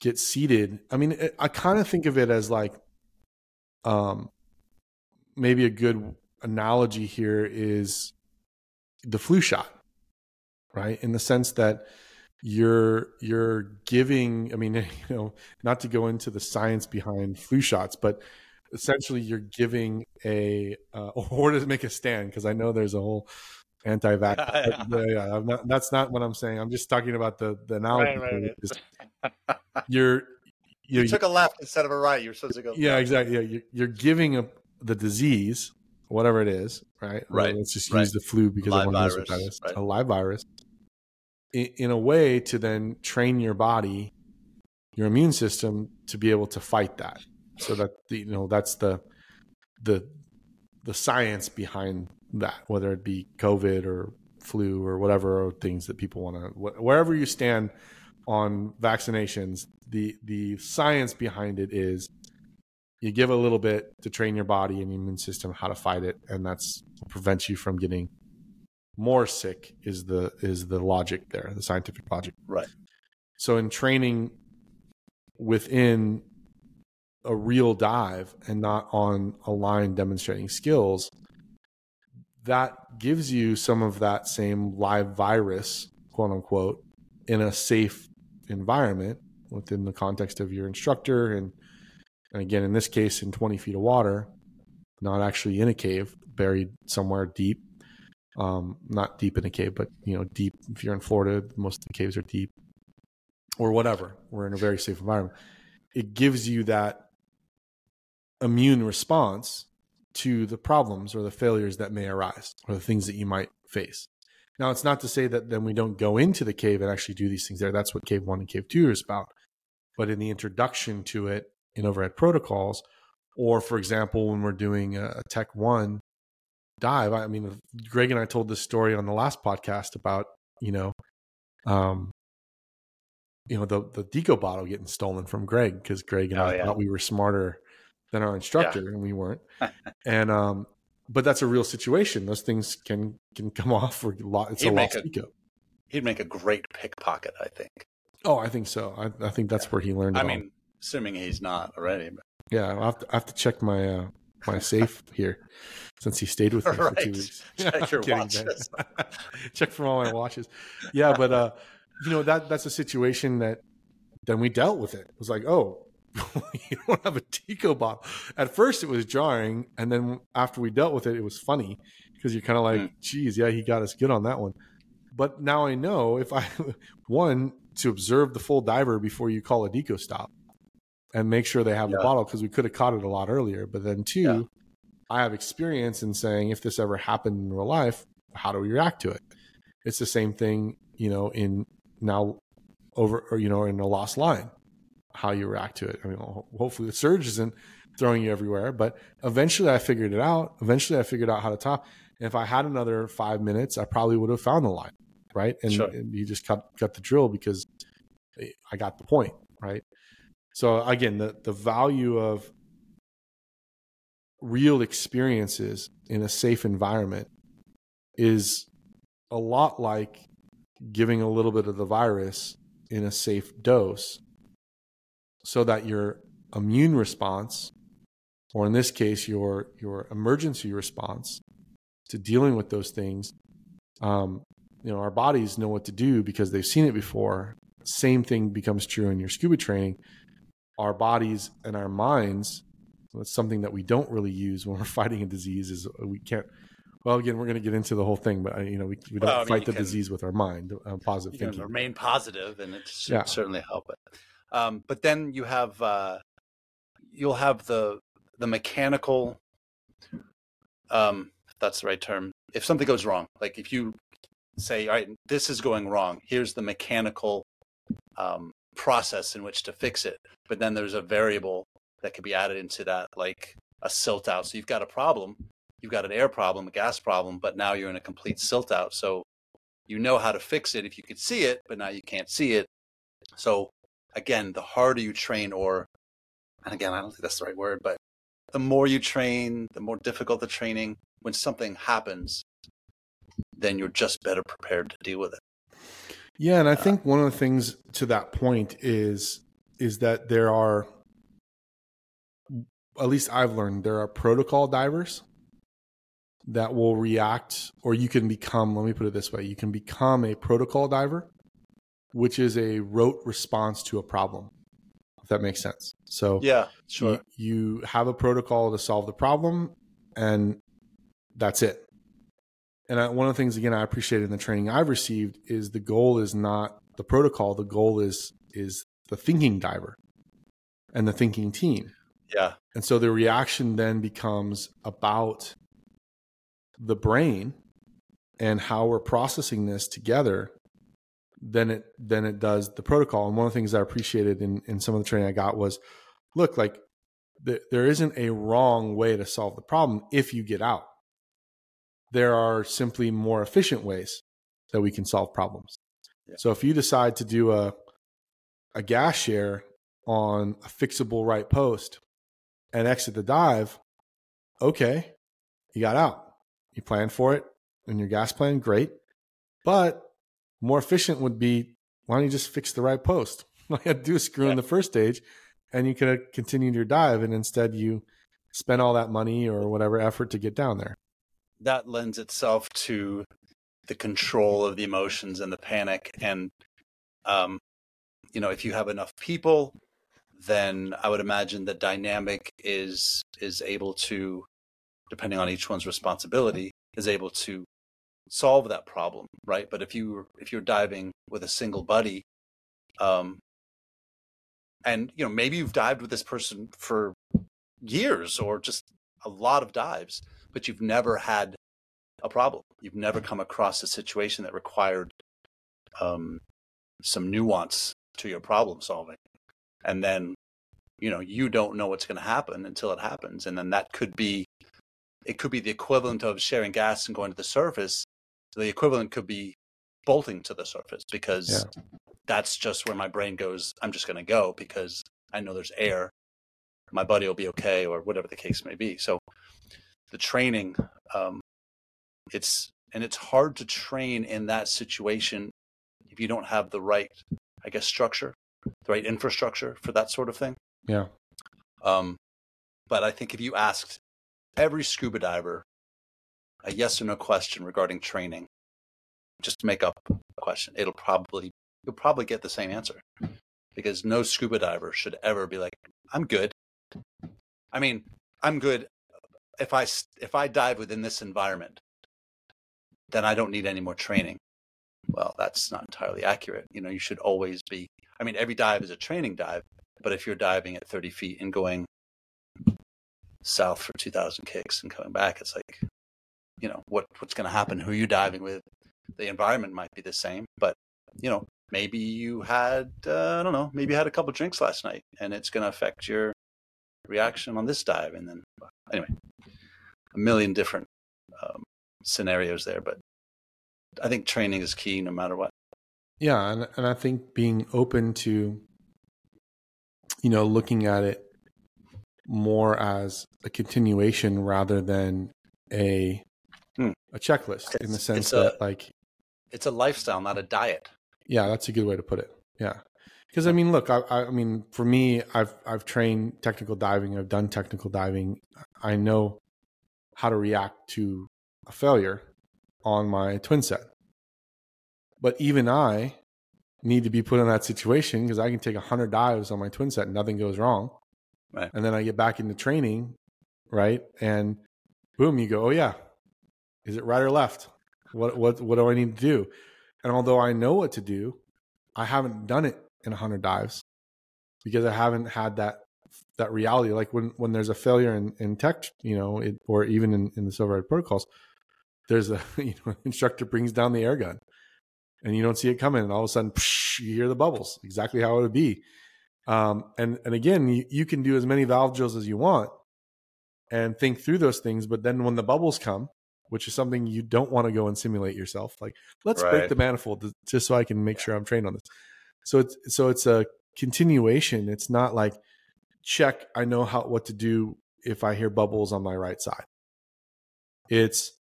gets seated. I mean, it, I kind of think of it as like, um, maybe a good analogy here is the flu shot, right? In the sense that you're you're giving. I mean, (laughs) you know, not to go into the science behind flu shots, but essentially you're giving a uh, (laughs) or to make a stand because I know there's a whole anti-vax. (laughs) yeah, yeah. yeah not, that's not what I'm saying. I'm just talking about the the analogy. Right, right, right. (laughs) You're you, you, took a left instead of a right. You're supposed to go. Yeah, exactly. Yeah, you're, you're giving a, the disease, whatever it is, right? Right. let's just use the flu because live everyone knows what that is. A live virus. In, in a way to then train your body, your immune system, to be able to fight that so that you know that's the the the science behind that, whether it be COVID or flu or whatever things that people want to wherever you stand on vaccinations, the the science behind it is you give a little bit to train your body and immune system how to fight it, and that's prevents you from getting more sick. Is the is the logic there, the scientific logic, right? So in training within a real dive and not on a line demonstrating skills, that gives you some of that same live virus, quote unquote, in a safe environment within the context of your instructor. And, and again, in this case, in 20 feet of water, not actually in a cave, buried somewhere deep. Um, not deep in a cave, but you know, deep. If you're in Florida, most of the caves are deep, or whatever. We're in a very safe environment. It gives you that immune response to the problems or the failures that may arise or the things that you might face. Now, it's not to say that then we don't go into the cave and actually do these things there. That's what Cave 1 and Cave 2 is about. But in the introduction to it in overhead protocols, or for example, when we're doing a, Tech 1 dive, I mean, Greg and I told this story on the last podcast about, you know, um, you know, the, the Deco bottle getting stolen from Greg because Greg and oh, I yeah. thought we were smarter than our instructor, yeah. and we weren't. (laughs) and um, but that's a real situation. Those things can can come (laughs) off for a lot. It's he'd a lost a, ego. He'd make a great pickpocket, I think. Oh, I think so. I, I think that's yeah. where he learned. I mean, assuming he's not already. But. Yeah, I have to, I have to check my uh, my safe (laughs) here since he stayed with me right. for two weeks. Check your watches. check for all my watches. Yeah, but uh, you know that that's a situation that then we dealt with it. It was like, oh, (laughs) you don't have a Deco bottle. At first, it was jarring, and then after we dealt with it, it was funny because you're kind of like, mm. "Geez, yeah, he got us good on that one." But now I know if I (laughs) one to observe the full diver before you call a Deco stop and make sure they have yeah. the bottle because we could have caught it a lot earlier. But then two, yeah. I have experience in saying if this ever happened in real life, how do we react to it? It's the same thing, you know, in now over or you know in a lost line how you react to it. I mean, hopefully the surge isn't throwing you everywhere, but eventually I figured it out. Eventually I figured out how to top. And if I had another five minutes, I probably would have found the line, right? And, sure. and you just cut cut the drill because I got the point, right? So again, the the value of real experiences in a safe environment is a lot like giving a little bit of the virus in a safe dose so that your immune response, or in this case, your your emergency response to dealing with those things, um, you know, our bodies know what to do because they've seen it before. Same thing becomes true in your scuba training. Our bodies and our minds. That's something that we don't really use when (laughs) we're fighting a disease. Is we can't well, again, we're going to get into the whole thing, but uh, you know, we, we don't well, I mean, fight the can, disease with our mind. Uh, positive thinking. remain positive, and it should yeah. certainly help it. Um, but then you have uh, you'll have the the mechanical. Um, that's the right term. If something goes wrong, like if you say, "All right, this is going wrong. Here's the mechanical um, process in which to fix it," but then there's a variable that could be added into that, like a silt out. So you've got a problem. You've got an air problem, a gas problem, but now you're in a complete silt out. So you know how to fix it if you could see it, but now you can't see it. So again, the harder you train, or, and again, I don't think that's the right word, but the more you train, the more difficult the training. When something happens, then you're just better prepared to deal with it. Yeah, and I uh, think one of the things to that point is is that there are at least I've learned there are protocol divers that will react or you can become let me put it this way, you can become a protocol diver which is a rote response to a problem. If that makes sense. So Yeah, sure. you, you have a protocol to solve the problem and that's it. And I, one of the things again I appreciate in the training I've received is the goal is not the protocol. The goal is is the thinking diver and the thinking team. Yeah. And so the reaction then becomes about the brain and how we're processing this together than it than it does the protocol. And one of the things I appreciated in in some of the training I got was, look, like th- there isn't a wrong way to solve the problem if you get out. There are simply more efficient ways that we can solve problems. Yeah. So if you decide to do a a gas share on a fixable right post and exit the dive, okay, you got out. You planned for it in your gas plan, great. But more efficient would be why don't you just fix the right post? All you had to do is screw Yeah. in the first stage and you could have continued your dive and instead you spent all that money or whatever effort to get down there. That lends itself to the control of the emotions and the panic. And, um, you know, if you have enough people, then I would imagine the dynamic is is able to, depending on each one's responsibility, is able to solve that problem, right? But if you if you're diving with a single buddy, um, and you know maybe you've dived with this person for years or just a lot of dives, but you've never had a problem. You've never come across a situation that required um, some nuance to your problem solving, and then you know you don't know what's going to happen until it happens, and then that could be it could be the equivalent of sharing gas and going to the surface. The equivalent could be bolting to the surface because that's just where my brain goes. I'm just going to go because I know there's air. My buddy will be okay, or whatever the case may be. So the training, um, it's and it's hard to train in that situation if you don't have the right, I guess, structure, the right infrastructure for that sort of thing. Yeah. Um, but I think if you asked every scuba diver a yes or no question regarding training, just make up a question. It'll probably you'll probably get the same answer because no scuba diver should ever be like, "I'm good." I mean, I'm good if I if I dive within this environment, then I don't need any more training. Well, that's not entirely accurate. You know, you should always be. I mean, every dive is a training dive, but if you're diving at 30 feet and going south for 2,000 kicks and coming back, it's like, you know, what what's going to happen? Who are you diving with? The environment might be the same, but you know, maybe you had uh, I don't know, maybe you had a couple drinks last night, and it's going to affect your reaction on this dive. And then, anyway, a million different um, scenarios there, but I think training is key no matter what. Yeah, and and I think being open to you know looking at it more as a continuation rather than a Hmm. a checklist in the sense that a- like It's a lifestyle, not a diet. yeah, that's a good way to put it. Yeah. Because I mean, look, I, I mean, for me, I've I've trained technical diving. I've done technical diving. I know how to react to a failure on my twin set. But even I need to be put in that situation because I can take hundred dives on my twin set and nothing goes wrong. Right. And then I get back into training, right? And boom, you go, oh yeah, is it right or left? What what what do I need to do? And although I know what to do, I haven't done it in 100 dives because I haven't had that that reality. Like when when there's a failure in, in tech, you know, it, or even in, in the Silver Red protocols, there's a (laughs) you know instructor brings down the air gun, and you don't see it coming, and all of a sudden psh, you hear the bubbles. Exactly how it would be. Um, and and again, you, you can do as many valve drills as you want, and think through those things. But then when the bubbles come, which is something you don't want to go and simulate yourself, like let's break the manifold to- just so I can make sure I'm trained on this. So it's so it's a continuation. It's not like check. I know how what to do if I hear bubbles on my right side. It's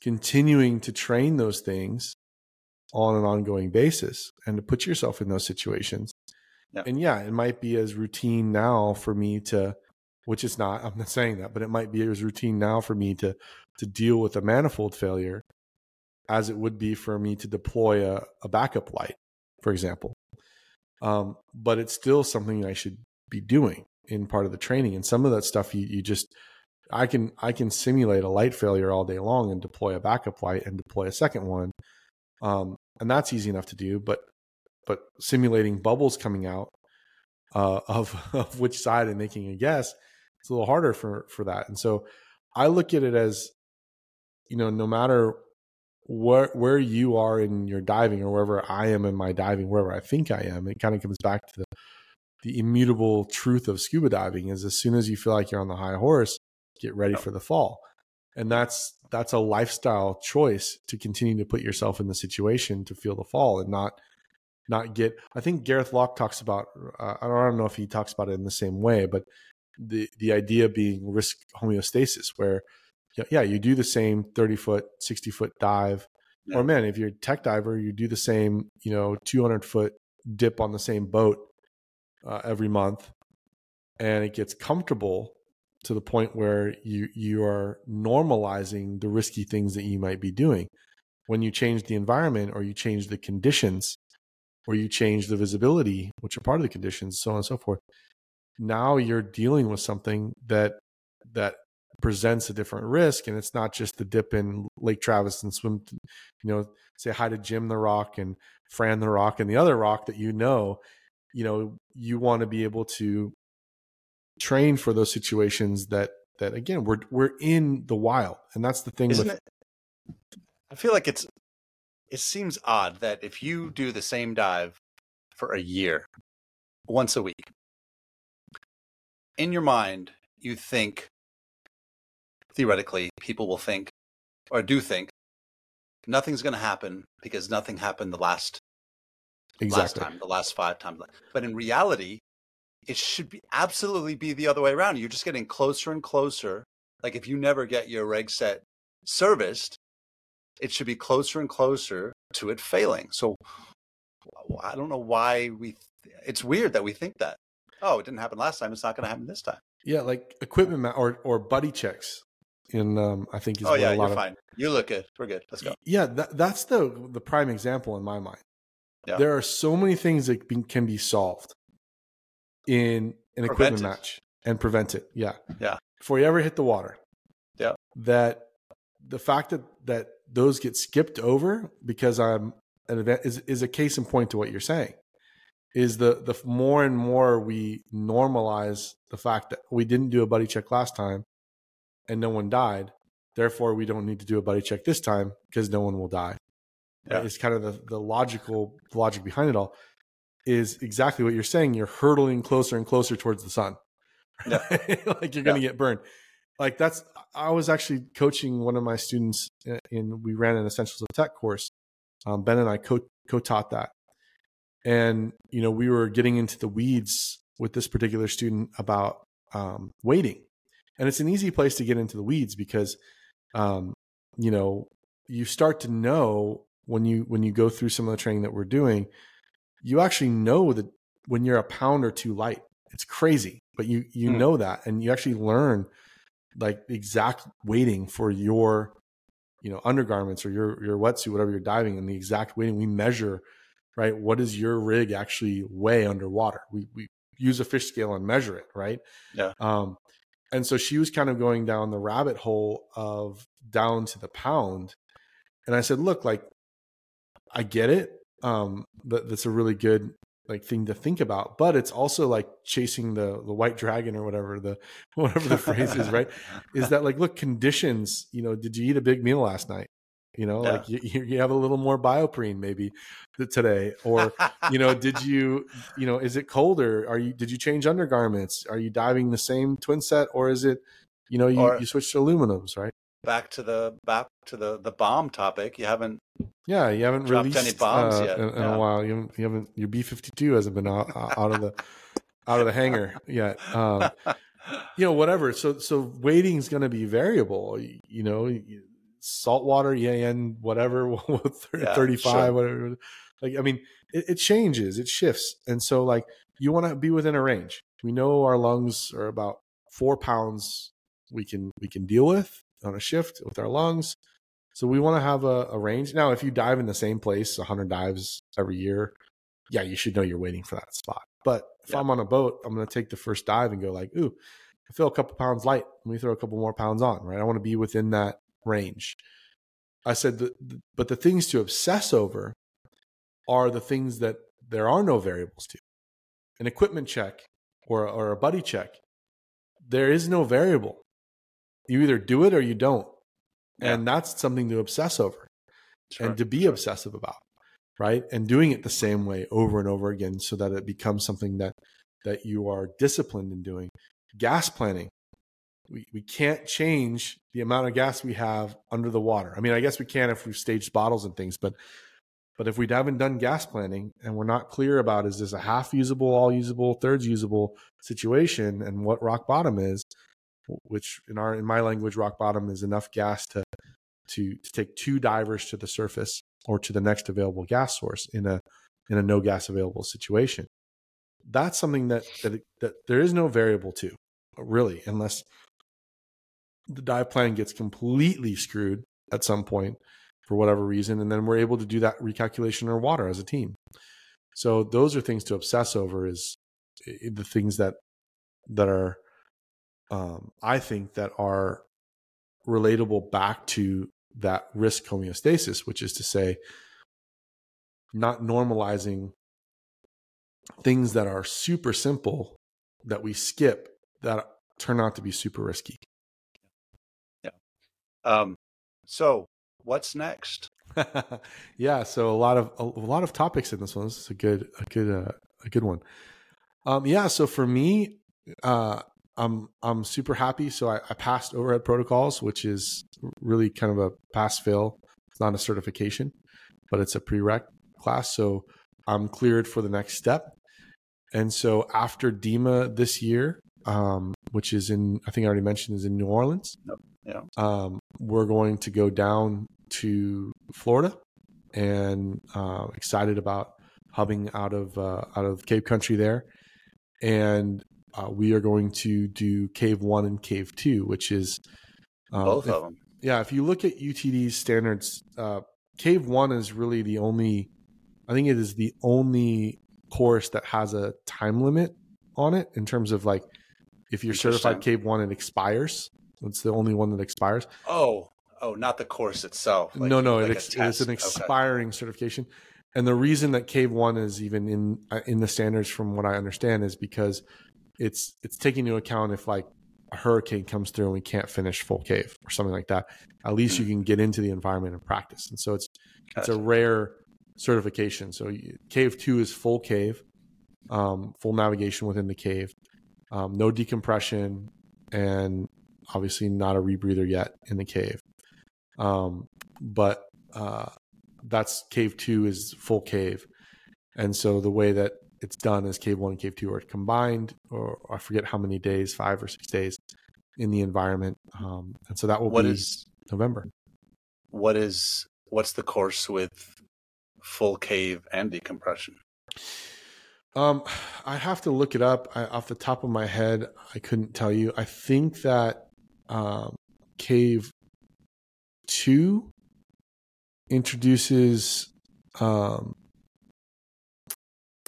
continuing to train those things on an ongoing basis and to put yourself in those situations. Yeah. And yeah, it might be as routine now for me to, which is not, I'm not saying that, but it might be as routine now for me to to deal with a manifold failure as it would be for me to deploy a, a backup light, for example. Um, but it's still something I should be doing in part of the training. And some of that stuff you, you just I can I can simulate a light failure all day long and deploy a backup light and deploy a second one. Um, and that's easy enough to do, but but simulating bubbles coming out uh, (laughs) of of which side and making a guess, it's a little harder for for that. And so I look at it as, you know, no matter where where you are in your diving or wherever I am in my diving, wherever I think I am, it kind of comes back to the the immutable truth of scuba diving is as soon as you feel like you're on the high horse, get ready for the fall. And that's that's a lifestyle choice to continue to put yourself in the situation to feel the fall and not not get I think Gareth Lock talks about uh, I don't know if he talks about it in the same way, but the the idea being risk homeostasis where yeah, you do the same 30 foot, 60 foot dive. Yeah. Or man, if you're a tech diver, you do the same, you know, 200 foot dip on the same boat uh, every month, and it gets comfortable to the point where you you are normalizing the risky things that you might be doing. When you change the environment, or you change the conditions, or you change the visibility, which are part of the conditions, so on and so forth. Now you're dealing with something that that presents a different risk and it's not just the dip in lake travis and swim you know say hi to jim the rock and fran the rock and the other rock that you know you know you want to be able to train for those situations that that again we're we're in the wild and that's the thing Isn't with it? I feel like it's. It seems odd that if you do the same dive for a year, once a week, in your mind, you think theoretically, people will think or do think nothing's going to happen because nothing happened the last last exactly time, the last five times. But in reality, it should be absolutely be the other way around. You're just getting closer and closer. Like if you never get your reg set serviced, it should be closer and closer to it failing. So I don't know why we. It's weird that we think that. Oh, it didn't happen last time. It's not going to happen this time. yeah like equipment ma- or or buddy checks in um i think is oh yeah, a lot you're of fine. You look good. We're good. Let's go. Yeah, that, that's the the prime example in my mind. Yeah. There are so many things that be, can be solved in an equipment Prevented. match and prevent it. Yeah, Yeah. Before you ever hit the water. Yeah. That the fact that that those get skipped over because I'm an event is is a case in point to what you're saying. Is the the more and more we normalize the fact that we didn't do a buddy check last time and no one died, therefore we don't need to do a buddy check this time because no one will die. Yeah. It's kind of the, the logical logic behind it all is exactly what you're saying. You're hurtling closer and closer towards the sun. Yeah. (laughs) like you're going to get burned. Like that's, I was actually coaching one of my students uh, in, we ran an Essentials of Tech course. Um, ben and I co taught that. And, you know, we were getting into the weeds with this particular student about um, weighting. And it's an easy place to get into the weeds because, um, you know, you start to know when you when you go through some of the training that we're doing, you actually know that when you're a pound or two light. It's crazy, but you you Hmm. know that, and you actually learn like the exact weighting for your you know undergarments or your your wetsuit, whatever you're diving in, the exact weighting. We measure right. What does your rig actually weigh underwater? We we use a fish scale and measure it, right? Yeah. Um, and so she was kind of going down the rabbit hole of down to the pound, and I said, look, like I get it. Um, that, that's a really good like thing to think about, but it's also like chasing the the white dragon or whatever the (laughs) whatever the phrase is, right? Is (laughs) that like look conditions? You know, did you eat a big meal last night? You know, Yeah. like you, you have a little more bioprene maybe today, or you know, (laughs) did you you know is it colder? Are you did you change undergarments? Are you diving the same twin set, or is it you know you, Or- you switched to aluminums, right? back to the back to the the bomb topic. You haven't. Yeah, you haven't released any bombs uh, yet. in, in Yeah. a while. You haven't, you haven't your B fifty two hasn't been out, out of the out of the hangar (laughs) yet. Um, you know, whatever. So, so weighting is going to be variable. You, you know, saltwater, EAN, whatever, (laughs) Yeah, 35, sure. whatever. Like, I mean, it, it changes, it shifts. And so, like, you want to be within a range. We know our lungs are about four pounds we can we can deal with on a shift with our lungs. So we want to have a, a range. Now, if you dive in the same place 100 dives every year, yeah, you should know your weighting for that spot. But if Yeah. I'm on a boat, I'm going to take the first dive and go like, ooh, I feel a couple pounds light. Let me throw a couple more pounds on, right? I want to be within that range. I said, the, the- but the things to obsess over are the things that there are no variables to. An equipment check or, or a buddy check, there is no variable. You either do it or you don't. And that's something to obsess over Sure, and to be sure. obsessive about right and doing it the same way over and over again so that it becomes something that that you are disciplined in doing gas planning we, we can't change the amount of gas we have under the water. I mean i guess we can if we've staged bottles and things but but if we haven't done gas planning and we're not clear about is this a half usable all usable thirds usable situation and what rock bottom is which in our in my language rock bottom is enough gas to to to take two divers to the surface or to the next available gas source in a in a no gas available situation. That's something that that that there is no variable to really unless the dive plan gets completely screwed at some point for whatever reason and then we're able to do that recalculation in our water as a team. So those are things to obsess over is the things that that are um, i think that are relatable back to that risk homeostasis which is to say not normalizing things that are super simple that we skip that turn out to be super risky Um, so what's next? (laughs) yeah, so a lot of a, a lot of topics in this one. This is a good a good uh, a good one. Um, yeah, so for me, uh, I'm I'm super happy. So I, I passed overhead protocols, which is really kind of a pass fail. It's not a certification, but it's a prereq class. So I'm cleared for the next step. And so after DEMA this year, um, which is in I think I already mentioned is in New Orleans. Yeah. Um, we're going to go down to Florida, and uh, excited about hubbing out of uh, out of Cave Country there, and uh, we are going to do Cave One and Cave Two, which is um, Both if- of them. yeah, if you look at UTD's standards, uh, Cave One is really the only. I think it is the only course that has a time limit on it in terms of like if you're certified Cave One, it expires. It's the only one that expires. Oh, oh, not the course itself. like- no, no, like it ex- it's an Okay. expiring certification. And the reason that Cave One is even in uh, in the standards, from what I understand, is because it's it's taking into account if like a hurricane comes through and we can't finish full cave or something like that. At least you can get into the environment and practice. And so it's it's a rare certification. So you- Cave Two is full cave, um, full navigation within the cave, um, no decompression, and obviously not a rebreather yet in the cave. Um, but uh, that's Cave Two is full cave, and so the way that it's done is Cave One and Cave Two are combined, or I forget how many days, five or six days in the environment, um, and so that will What be is November. what is what's the course with full cave and decompression? Um, I have to look it up. I, off the top of my head, I couldn't tell you. I think that um, Cave Two introduces. Um,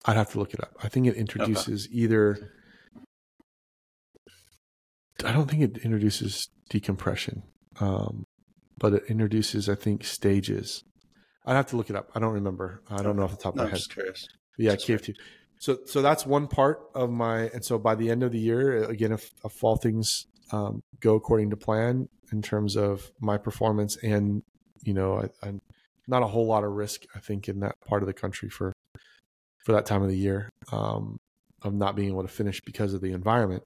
I'd have to look it up. I think it introduces either. I don't think it introduces decompression, um, but it introduces, I think, stages. I'd have to look it up. I don't remember. I don't know off the top of my I'm head. just curious. Yeah, That's Cave Two. So so that's one part of my and so by the end of the year, again, if, if all things um, go according to plan in terms of my performance and you know, I, I not a whole lot of risk, I think, in that part of the country for for that time of the year um, of not being able to finish because of the environment.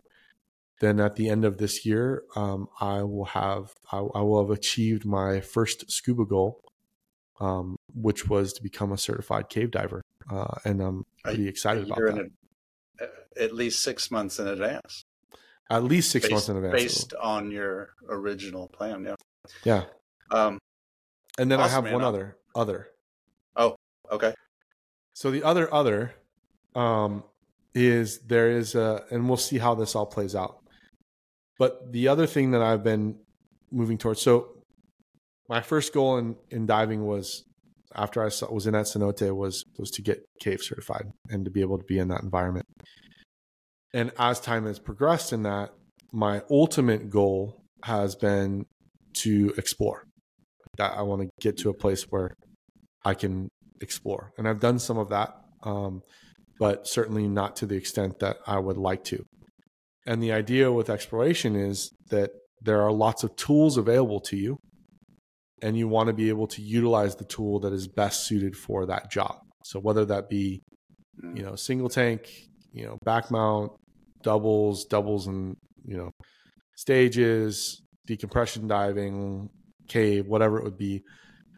Then at the end of this year, um, I will have I, I will have achieved my first scuba goal, um, which was to become a certified cave diver, uh, and I'm pretty excited about that. a- at least six months in advance. At least six based, months in advance. based on your original plan. Yeah. Yeah, Um. and then I have man. one other other. Oh, okay. So the other other um, is there is a, and we'll see how this all plays out. But the other thing that I've been moving towards. So my first goal in in diving was after I saw, was in at Cenote was was to get cave certified and to be able to be in that environment. And as time has progressed in that, my ultimate goal has been to explore. I want to get to a place where I can explore, and I've done some of that, um, but certainly not to the extent that I would like to. And the idea with exploration is that there are lots of tools available to you, and you want to be able to utilize the tool that is best suited for that job. So whether that be, you know, single tank, you know, back mount, doubles, doubles and, you know, stages, decompression diving, cave, whatever it would be,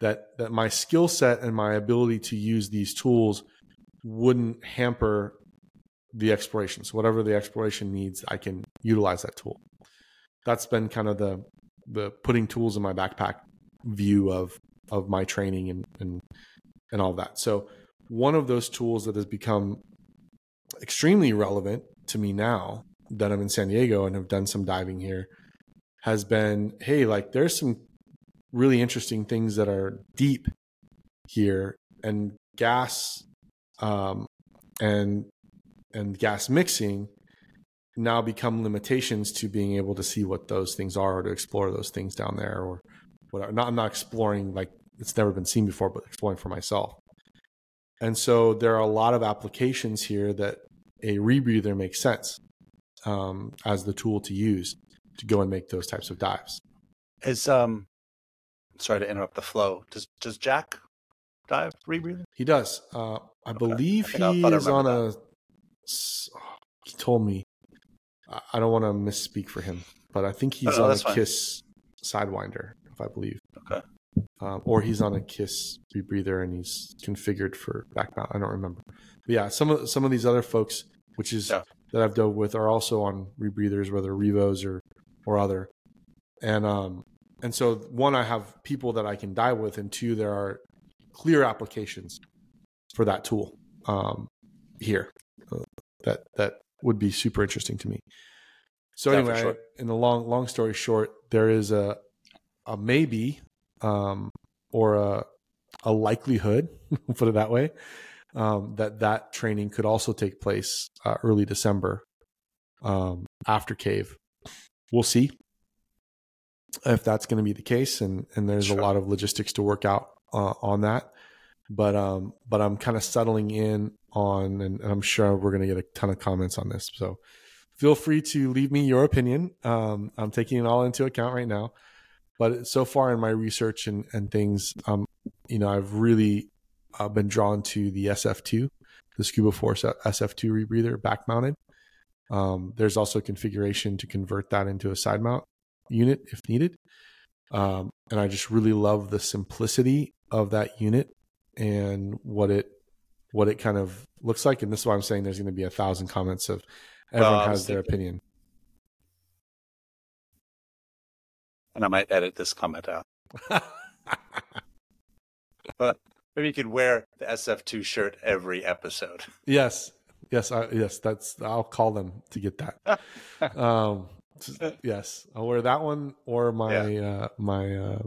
that that my skill set and my ability to use these tools wouldn't hamper the exploration. So whatever the exploration needs, I can utilize that tool. That's been kind of the the putting tools in my backpack view of of my training and and and all that. So one of those tools that has become extremely relevant to me now that I'm in San Diego and have done some diving here has been hey like there's some really interesting things that are deep here and gas um, and and gas mixing now become limitations to being able to see what those things are or to explore those things down there or whatever. Not, I'm not exploring like it's never been seen before, but exploring for myself. And so there are a lot of applications here that a rebreather makes sense um, as the tool to use to go and make those types of dives. Is um. Sorry to interrupt the flow. Does Does Jack dive rebreather? He does. Uh, I believe I he I is on a. s- He told me. I- I don't want to misspeak for him, but I think he's Oh, on a fine. Kiss Sidewinder, if I believe. Okay. Um, or he's on a Kiss rebreather and he's configured for back mount. I don't remember. But yeah, some of some of these other folks, which is Yeah. that I've dove with, are also on rebreathers, whether Revos or or other. And um and so one, I have people that I can dive with, and two, there are clear applications for that tool um, here uh, that that would be super interesting to me. So Yeah, anyway, sure. in the long long story short, there is a a maybe um, or a a likelihood, (laughs) put it that way, um, that that training could also take place uh, early December um, after Cave. We'll see if that's going to be the case, and and there's Sure. a lot of logistics to work out uh, on that. But um, but I'm kind of settling in on, and, and I'm sure we're going to get a ton of comments on this. So feel free to leave me your opinion. Um, I'm taking it all into account right now. But so far in my research and, and things, um, you know, I've really uh, been drawn to the SF2, the Scuba Force SF2 rebreather back mounted. Um, there's also configuration to convert that into a side mount unit if needed. Um, and I just really love the simplicity of that unit and what it what it kind of looks like. And this is why I'm saying there's going to be a thousand comments of everyone Well, has their opinion. And I might edit this comment out. (laughs) But maybe you could wear the SF2 shirt every episode. (laughs) Yes, yes, I, yes. That's I'll call them to get that. (laughs) um, yes, I'll wear that one or my uh, my uh,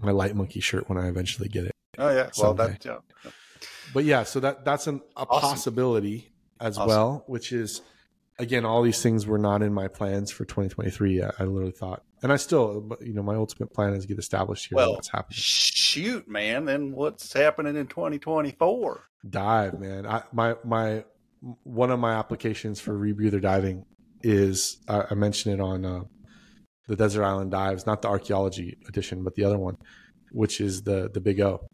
my light monkey shirt when I eventually get it. Oh yeah. Well, Someday. that yeah. But yeah, so that that's an, a Awesome. possibility as Awesome. well, which is again, all these things were not in my plans for 2023. I, I literally thought, and I still, you know, my ultimate plan is to get established here. Well, what's happening? shoot, man. Then what's happening in 2024? dive man I, my my one of my applications for rebreather diving is uh, i mentioned it on uh, the desert island dives not the archaeology edition but the other one which is the the big o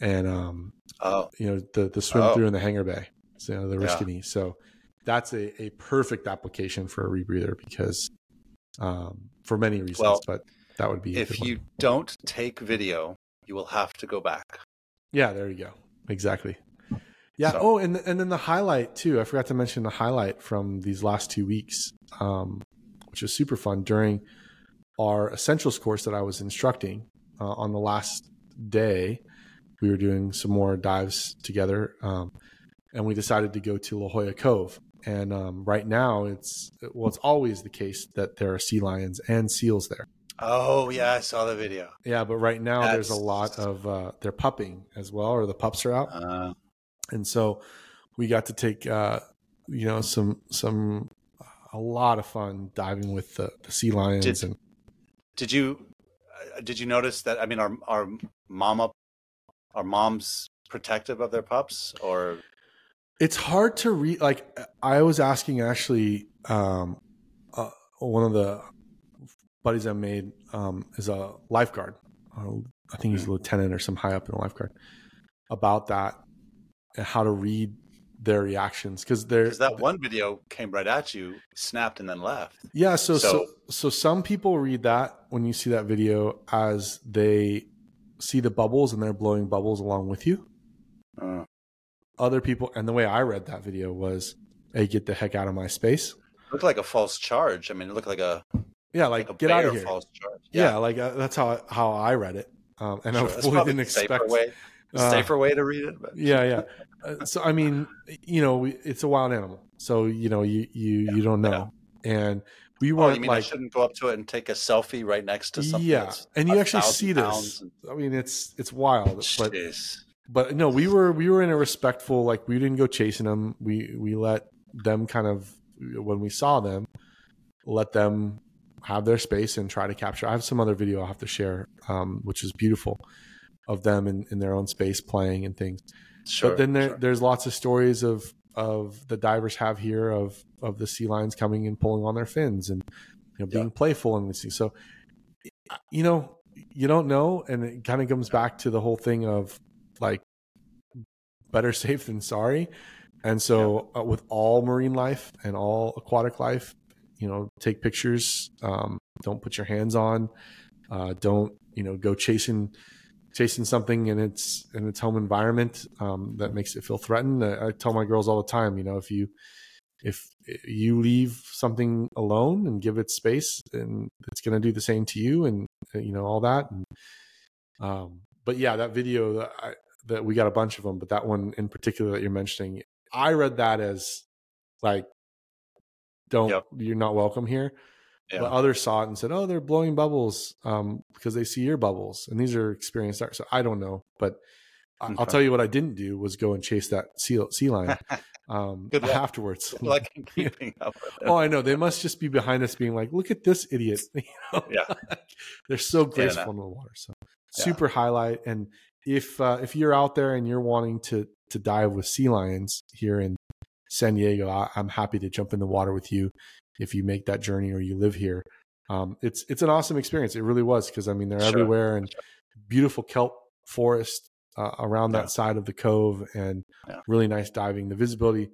and um Oh, you know the the swim Oh. through in the hangar bay so you know, the Yeah. So that's a, a perfect application for a rebreather because um for many reasons Well, but that would be if good one. you don't take video, you will have to go back. yeah there you go exactly Yeah. So- Oh, and and then the highlight too. I forgot to mention the highlight from these last two weeks, um, which was super fun during our essentials course that I was instructing uh, on the last day. We were doing some more dives together, um, and we decided to go to La Jolla Cove. And um, right now, it's well, it's always the case that there are sea lions and seals there. Oh yeah, I saw the video. Yeah, but right now there's a lot of uh, they're pupping as well, or the pups are out Uh, and so we got to take uh you know some some a lot of fun diving with the, the sea lions Did- and did you uh, did you notice that? I mean, our our mama, our moms protective of their pups, or it's hard to read like i was asking actually um uh, one of the buddies i made um is a lifeguard uh, i think he's a lieutenant or some high up in a lifeguard about that and how to read their reactions because they're that one video came right at you, snapped, and then left. Yeah, so, so So- so some people read that when you see that video as they see the bubbles and they're blowing bubbles along with you. Uh, Other people, and the way I read that video was, "Hey, get the heck out of my space." looked like a false charge. I mean, it looked like a Yeah, like, like a get out of here. false charge. Yeah, like uh, that's how how I read it, um, and Sure, I fully didn't expect. way, uh, safer way to read it. But Yeah, yeah. Uh, so I mean, you know, it's a wild animal, so you know, you you you don't know, and we Oh, weren't you mean I shouldn't go up to it and take a selfie right next to something? yeah, and you actually see this. and- I mean, it's it's wild, but Jeez. but no, we were we were in a respectful like we didn't go chasing them. We we let them kind of when we saw them, let them have their space and try to capture. I have some other video I'll have to share, um, which is beautiful of them in, in their own space playing and things. Sure. but then there sure. there's lots of stories of of the divers have here of of the sea lions coming and pulling on their fins and you know being playful and these So you know you don't know, and it kind of comes back to the whole thing of like better (laughs) safe than sorry. And so uh, with all marine life and all aquatic life, you know, take pictures. Um, don't put your hands on. Uh, don't you know go chasing chasing something in its in its home environment um, that makes it feel threatened. I, I tell my girls all the time, you know, if you if you leave something alone and give it space, and it's going to do the same to you, and uh, you know all that. And, um, but yeah, that video that, I, that we got a bunch of them, but that one in particular that you're mentioning, I read that as like, don't Yep. you're not welcome here. Yeah. But others saw it and said, "Oh, they're blowing bubbles um, because they see your bubbles, and these are experienced divers." So I don't know, but I- I'll tell you what I didn't do was go and chase that sea sea lion (laughs) um, Good luck. afterwards. like in (laughs) keeping up with oh, I know they must just be behind us, being like, "Look at this idiot!" (laughs) You know? Yeah. they're so no. graceful in the water. So Yeah. super highlight. And if uh, if you're out there and you're wanting to to dive with sea lions here in San Diego, I, I'm happy to jump in the water with you if you make that journey or you live here. Um, it's it's an awesome experience. It really was because I mean they're Sure. everywhere and beautiful kelp forest uh, around Yeah. that side of the cove and Yeah. really nice diving. The visibility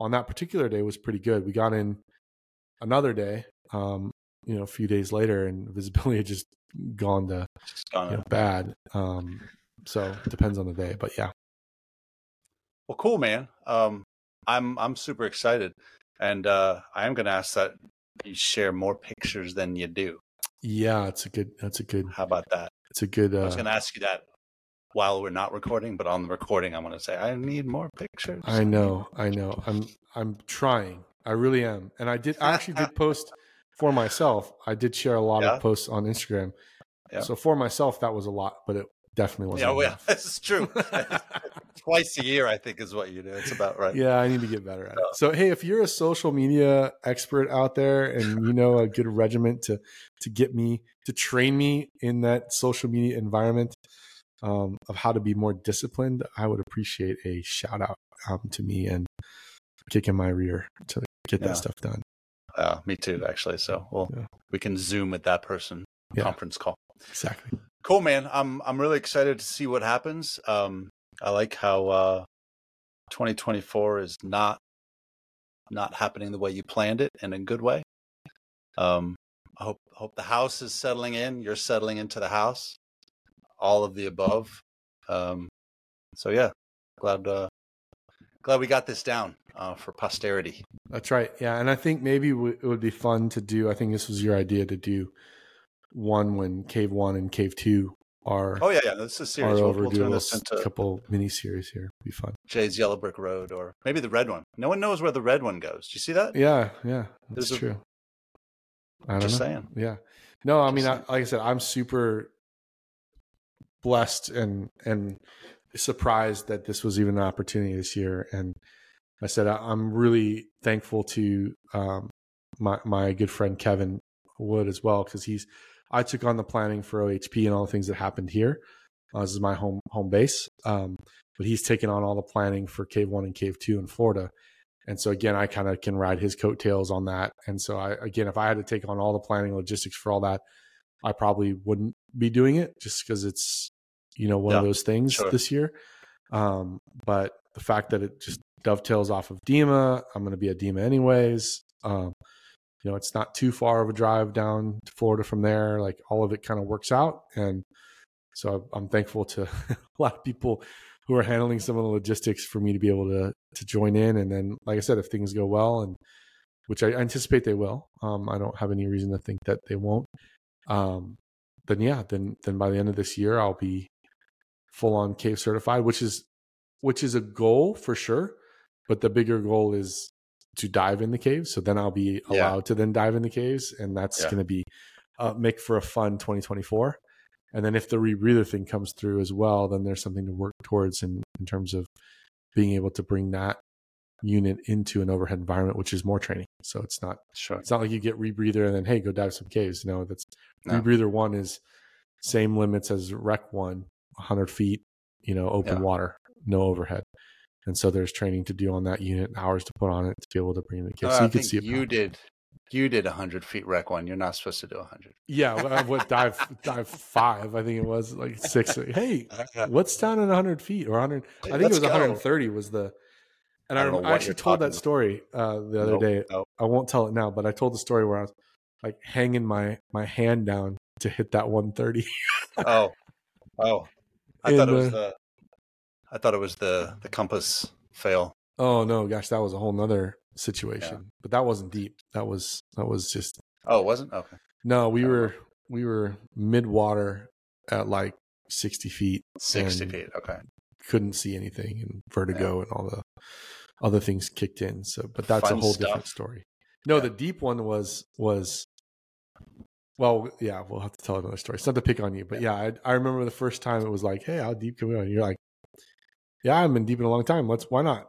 on that particular day was pretty good. We got in another day, um, you know, a few days later, and (laughs) visibility had just gone to gone you know, bad. Um, so it depends on the day, but yeah, Well, cool, man. Um, I'm I'm super excited, and uh, I am going to ask that you share more pictures than you do. yeah, it's a good. That's a good. How about that? It's a good. I was Uh, going to ask you that while we're not recording, but on the recording, I'm going to say I need more pictures. I know, I know. I'm I'm trying. I really am, and I did. I actually did (laughs) post for myself. I did share a lot Yeah. of posts on Instagram. Yeah. So for myself, that was a lot, but it definitely wasn't. Yeah, well, enough. this (laughs) is true. (laughs) (laughs) Twice a year, I think, is what you do. It's about right. Yeah, I need to get better at it. So, hey, if you're a social media expert out there and you know a good regiment to to get me to train me in that social media environment um, of how to be more disciplined, I would appreciate a shout out um, to me and kick in my rear to get Yeah. that stuff done. Uh, me too, actually. So we'll Yeah. we can zoom with that person Yeah. conference call. Exactly. Cool, man. I'm I'm really excited to see what happens. Um, I like how uh, 2024 is not not happening the way you planned it in a good way. Um, I hope hope the house is settling in. You're settling into the house. All of the above. Um, so yeah, glad uh, glad we got this down uh, for posterity. That's right. Yeah, and I think maybe w- it would be fun to do. I think this was your idea to do one when Cave One and Cave Two are Oh yeah, yeah. This is a series. We'll, we'll a turn this into couple mini series here. Be fun. Jay's Yellow Brick Road, or maybe the red one. No one knows where the red one goes. Do you see that? Yeah, yeah, that's There's true. I don't Just know. saying. Yeah. No, I Just mean, I, like I said, I'm super blessed and and surprised that this was even an opportunity this year. And I said I, I'm really thankful to um, my my good friend Kevin Wood as well because he's I took on the planning for OHP and all the things that happened here. Uh, this is my home home base, um, but he's taken on all the planning for Cave One and Cave Two in Florida. And so again, I kind of can ride his coattails on that. And so I again, if I had to take on all the planning logistics for all that, I probably wouldn't be doing it just because it's you know one of those things sure. this year. Um, but the fact that it just dovetails off of DEMA, I'm going to be at DEMA anyways. Um, you know, it's not too far of a drive down to Florida from there. Like all of it kind of works out, and so I'm thankful to (laughs) a lot of people who are handling some of the logistics for me to be able to to join in. And then, like I said, if things go well, and which I anticipate they will, um, I don't have any reason to think that they won't. Um, then yeah, then then by the end of this year, I'll be full on cave certified, which is which is a goal for sure. But the bigger goal is to dive in the caves. So then I'll be Yeah. allowed to then dive in the caves, and that's Yeah. going to be uh, make for a fun 2024. And then if the rebreather thing comes through as well, then there's something to work towards in, in terms of being able to bring that unit into an overhead environment, which is more training. So it's not Sure. it's not like you get rebreather and then hey, go dive some caves. No, that's No. rebreather one is same limits as rec one, 100 feet, you know, open Yeah. water, no overhead. And so there's training to do on that unit, hours to put on it to be able to bring in the Uh, caves. so I you can think see you did. You did a hundred feet rec one. You're not supposed to do a hundred. Yeah, well, I what dive (laughs) dive five, I think it was like six. (laughs) Hey, what's down at 100 feet or 100? I think it Let's was go. 130 was the. And I I, don't know rem- what I actually told that story uh, the other Nope, day. nope. I won't tell it now, but I told the story where I was like hanging my my hand down to hit that 130. Oh, oh. I In thought it was the- the. I thought it was the the compass fail. Oh no, gosh, that was a whole nother situation. But that wasn't deep. That was that was just Oh, it wasn't okay. no. We were we were mid water at like 60 feet. Sixty feet. Okay. Couldn't see anything and vertigo and all the other things kicked in. So, but that's Fun a whole stuff. different story. No, Yeah. the deep one was was. Well, yeah, we'll have to tell another story. It's not to pick on you, but yeah, I, I remember the first time it was like, "Hey, how deep can we go?" And you're like, "Yeah, I've been deep in a long time. Let's why not?"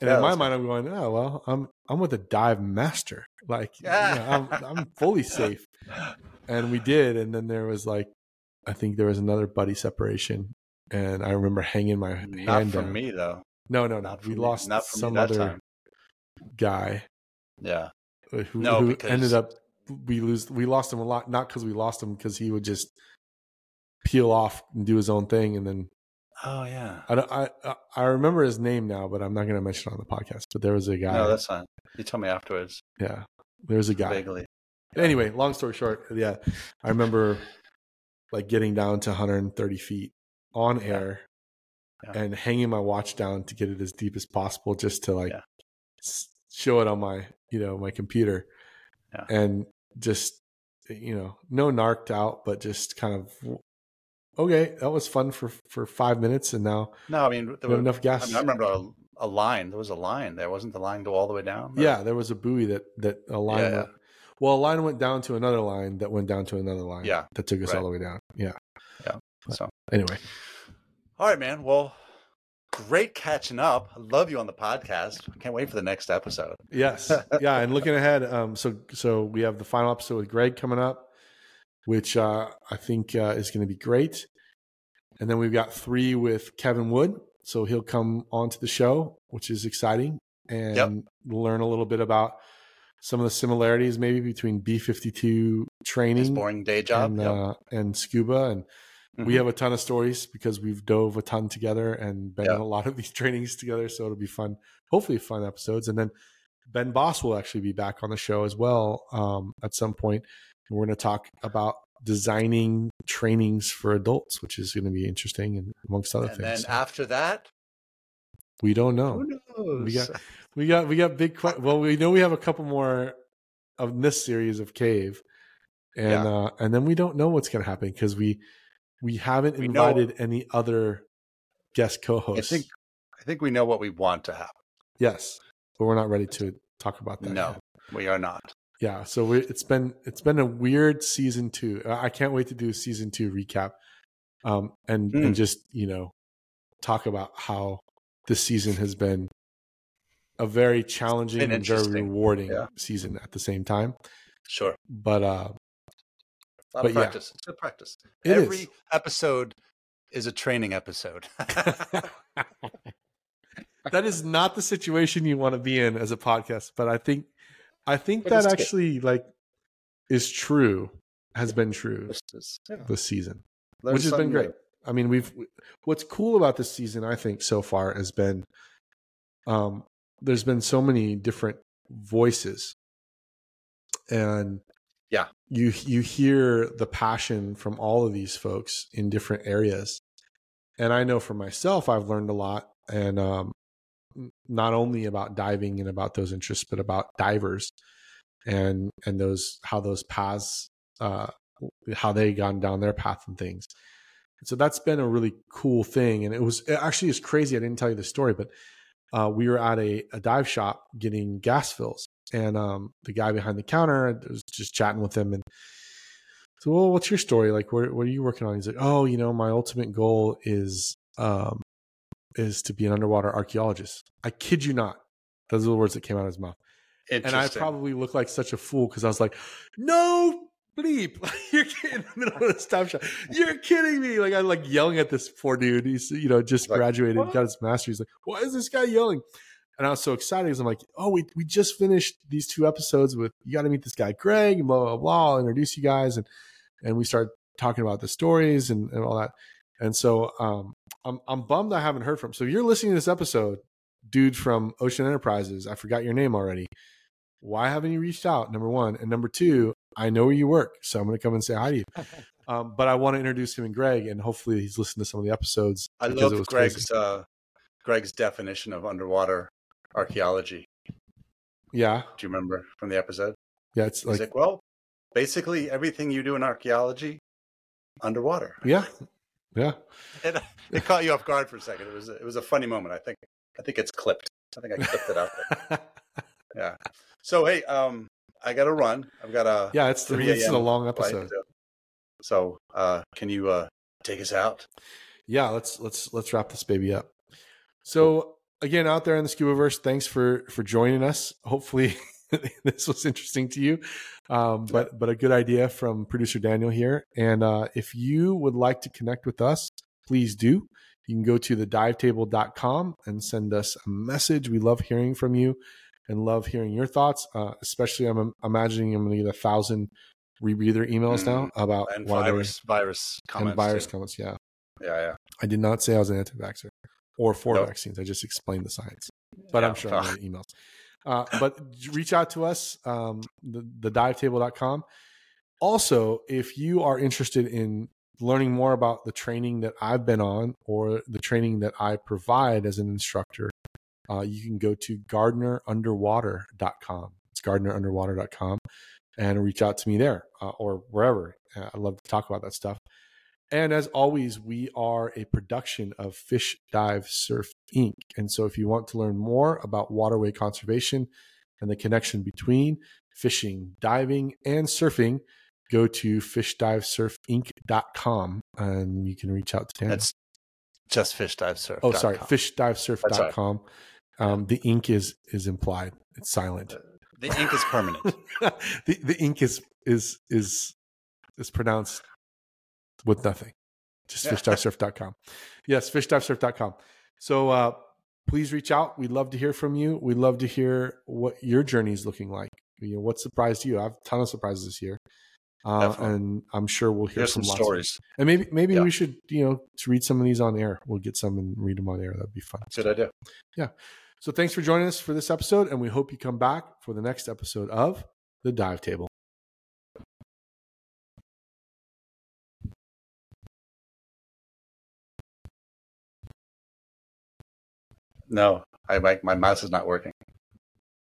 And Yeah, in my mind, I'm going, "Oh well, I'm I'm with a dive master. Like, you know, I'm (laughs) I'm fully safe." And we did, and then there was like, I think there was another buddy separation, and I remember hanging my hand Not for down. me though. No, no, no. Not We me. lost Not some other time. guy Yeah. who, No, who because- ended up we lose we lost him a lot not because we lost him because he would just peel off and do his own thing and then Oh yeah. I don't, I I- remember his name now but I'm not going to mention it on the podcast but there was a guy No, that's fine. You told me afterwards. yeah there was a guy Vaguely. anyway long story short yeah I remember like getting down to 130 feet on air Yeah. and hanging my watch down to get it as deep as possible just to like Yeah. show it on my you know my computer Yeah. and just you know no narked out but just kind of okay that was fun for for five minutes and now No, I mean there were, enough I, gas mean, I remember a, a line. There was a line there. Wasn't the line go all the way down? Or- yeah there was a buoy that that a line Yeah, yeah. well a line went down to another line that went down to another line Yeah. that took us all the way down yeah Yeah. But So anyway all right, man. Well, great catching up. I love you on the podcast. Can't wait for the next episode. Yes. (laughs) yeah. And looking ahead, um, so so we have the final episode with Greg coming up, which uh, I think uh, is going to be great. And then we've got three with Kevin Wood, so he'll come onto the show, which is exciting, and Yep. we'll learn a little bit about some of the similarities maybe between B fifty two His training boring day job. and Yep. uh, and scuba and. We Mhm. have a ton of stories because we've dove a ton together and been in a lot of these (laughs) trainings together. So it'll be fun, hopefully fun episodes. And then Ben Boss will actually be back on the show as well um, at some point. And we're going to talk about designing trainings for adults, which is going to be interesting and amongst other and things. then after that, we don't know. who knows? We got (laughs) we got we got big. que- Well, we know we have a couple more of this series of Cave, and Yeah. uh, and then we don't know what's going to happen because we we haven't We know- invited any other guest I co-hosts. think I think we know what we want to happen. yes, but we're not ready to talk about that. No, yet. we are not. Yeah. So we, it's been it's been a weird season two. I can't wait to do a season two recap, um, and Mm. and just you know talk about how this season has been a very challenging and very rewarding Yeah. season at the same time. Sure. But uh, A lot But of yeah. practice. It's good practice. It Every is. episode is a training episode. (laughs) that is not the situation you want to be in as a podcast. But I think I think But that it's good. actually like is true, has been true This yeah. this season. Learn which has been great. new. I mean, we've what's cool about this season, I think, so far has been um there's been so many different voices. And Yeah. you you hear the passion from all of these folks in different areas. And I know for myself I've learned a lot and um not only about diving and about those interests, but about divers and and those how those paths uh how they gone down their path and things. So that's been a really cool thing. And it was it actually is crazy. I didn't tell you the story, but uh, we were at a, a dive shop getting gas fills. And um, the guy behind the counter, was just chatting with him. And so, well, what's your story? Like, what, what are you working on? He's like, oh, you know, my ultimate goal is um, is to be an underwater archaeologist. I kid you not. Those are the words that came out of his mouth and I probably look like such a fool because I was like, "No, bleep! (laughs) You're kidding in the middle of a stop shop. You're kidding me!" Like I'm like yelling at this poor dude. He's you know just Like, graduated, what? got his master's. He's like, "Why is this guy yelling?" And I was so excited because I'm like, "Oh, we we just finished these two episodes with you got to meet this guy Greg and blah blah blah. I'll introduce you guys." And and we started talking about the stories and, and all that. And so um, I'm I'm bummed I haven't heard from. So if you're listening to this episode, dude from Ocean Enterprises, I forgot your name already. Why haven't you reached out? Number one, and number two, I know where you work, so I'm going to come and say hi to you. (laughs) Um, but I want to introduce him and Greg, and hopefully he's listened to some of the episodes. I love Greg's uh, Greg's definition of underwater archaeology. Yeah, Do you remember from the episode? yeah, it's like, like, well, basically everything you do in archaeology, underwater. yeah, yeah. It, it caught you off guard for a second. It was it was a funny moment. I think I think it's clipped. I think I clipped it out. There. (laughs) Yeah. So hey, um, I got to run. I've got a yeah, it's, 3 it's a long episode. so- So, uh, can you uh, take us out? yeah let's let's let's wrap this baby up so again out there in the scuba verse thanks for for joining us hopefully (laughs) this was interesting to you um but but a good idea from producer daniel here and uh if you would like to connect with us please do you can go to the divetable.com and send us a message we love hearing from you and love hearing your thoughts uh especially i'm imagining i'm gonna get a thousand rebreather emails now about And why they- virus virus comments. and virus too. comments yeah Yeah, yeah. I did not say I was an anti-vaxxer or for Nope. vaccines. I just explained the science, but Yeah, I'm sure I'm getting emails. Uh, but reach out to us, um, the, the divetable.com. Also, if you are interested in learning more about the training that I've been on or the training that I provide as an instructor, uh, you can go to gardnerunderwater.com. It's gardnerunderwater.com and reach out to me there uh, or wherever. Uh, I love to talk about that stuff. And as always, we are a production of Fish Dive Surf Inc. And so if you want to learn more about waterway conservation and the connection between fishing, diving, and surfing, go to fishdivesurfinc.com and you can reach out to Daniel. That's just fish dive surf. oh, sorry, fishdivesurf.com. Um, the ink is is implied. It's silent. The ink is permanent. (laughs) the the ink is is is is pronounced with nothing. Just Yeah. (laughs) fishdivesurf.com. Yes, fishdivesurf.com. So uh please reach out. We'd love to hear from you. We'd love to hear what your journey is looking like. You know, what surprised you? I have a ton of surprises this year. Uh, and I'm sure we'll hear from some stories. and maybe maybe Yeah. we should, you know, to read some of these on air. We'll get some and read them on air. That'd be fun. Good idea. Yeah. So thanks for joining us for this episode, and we hope you come back for the next episode of The Dive Table. No, I my, my mouse is not working.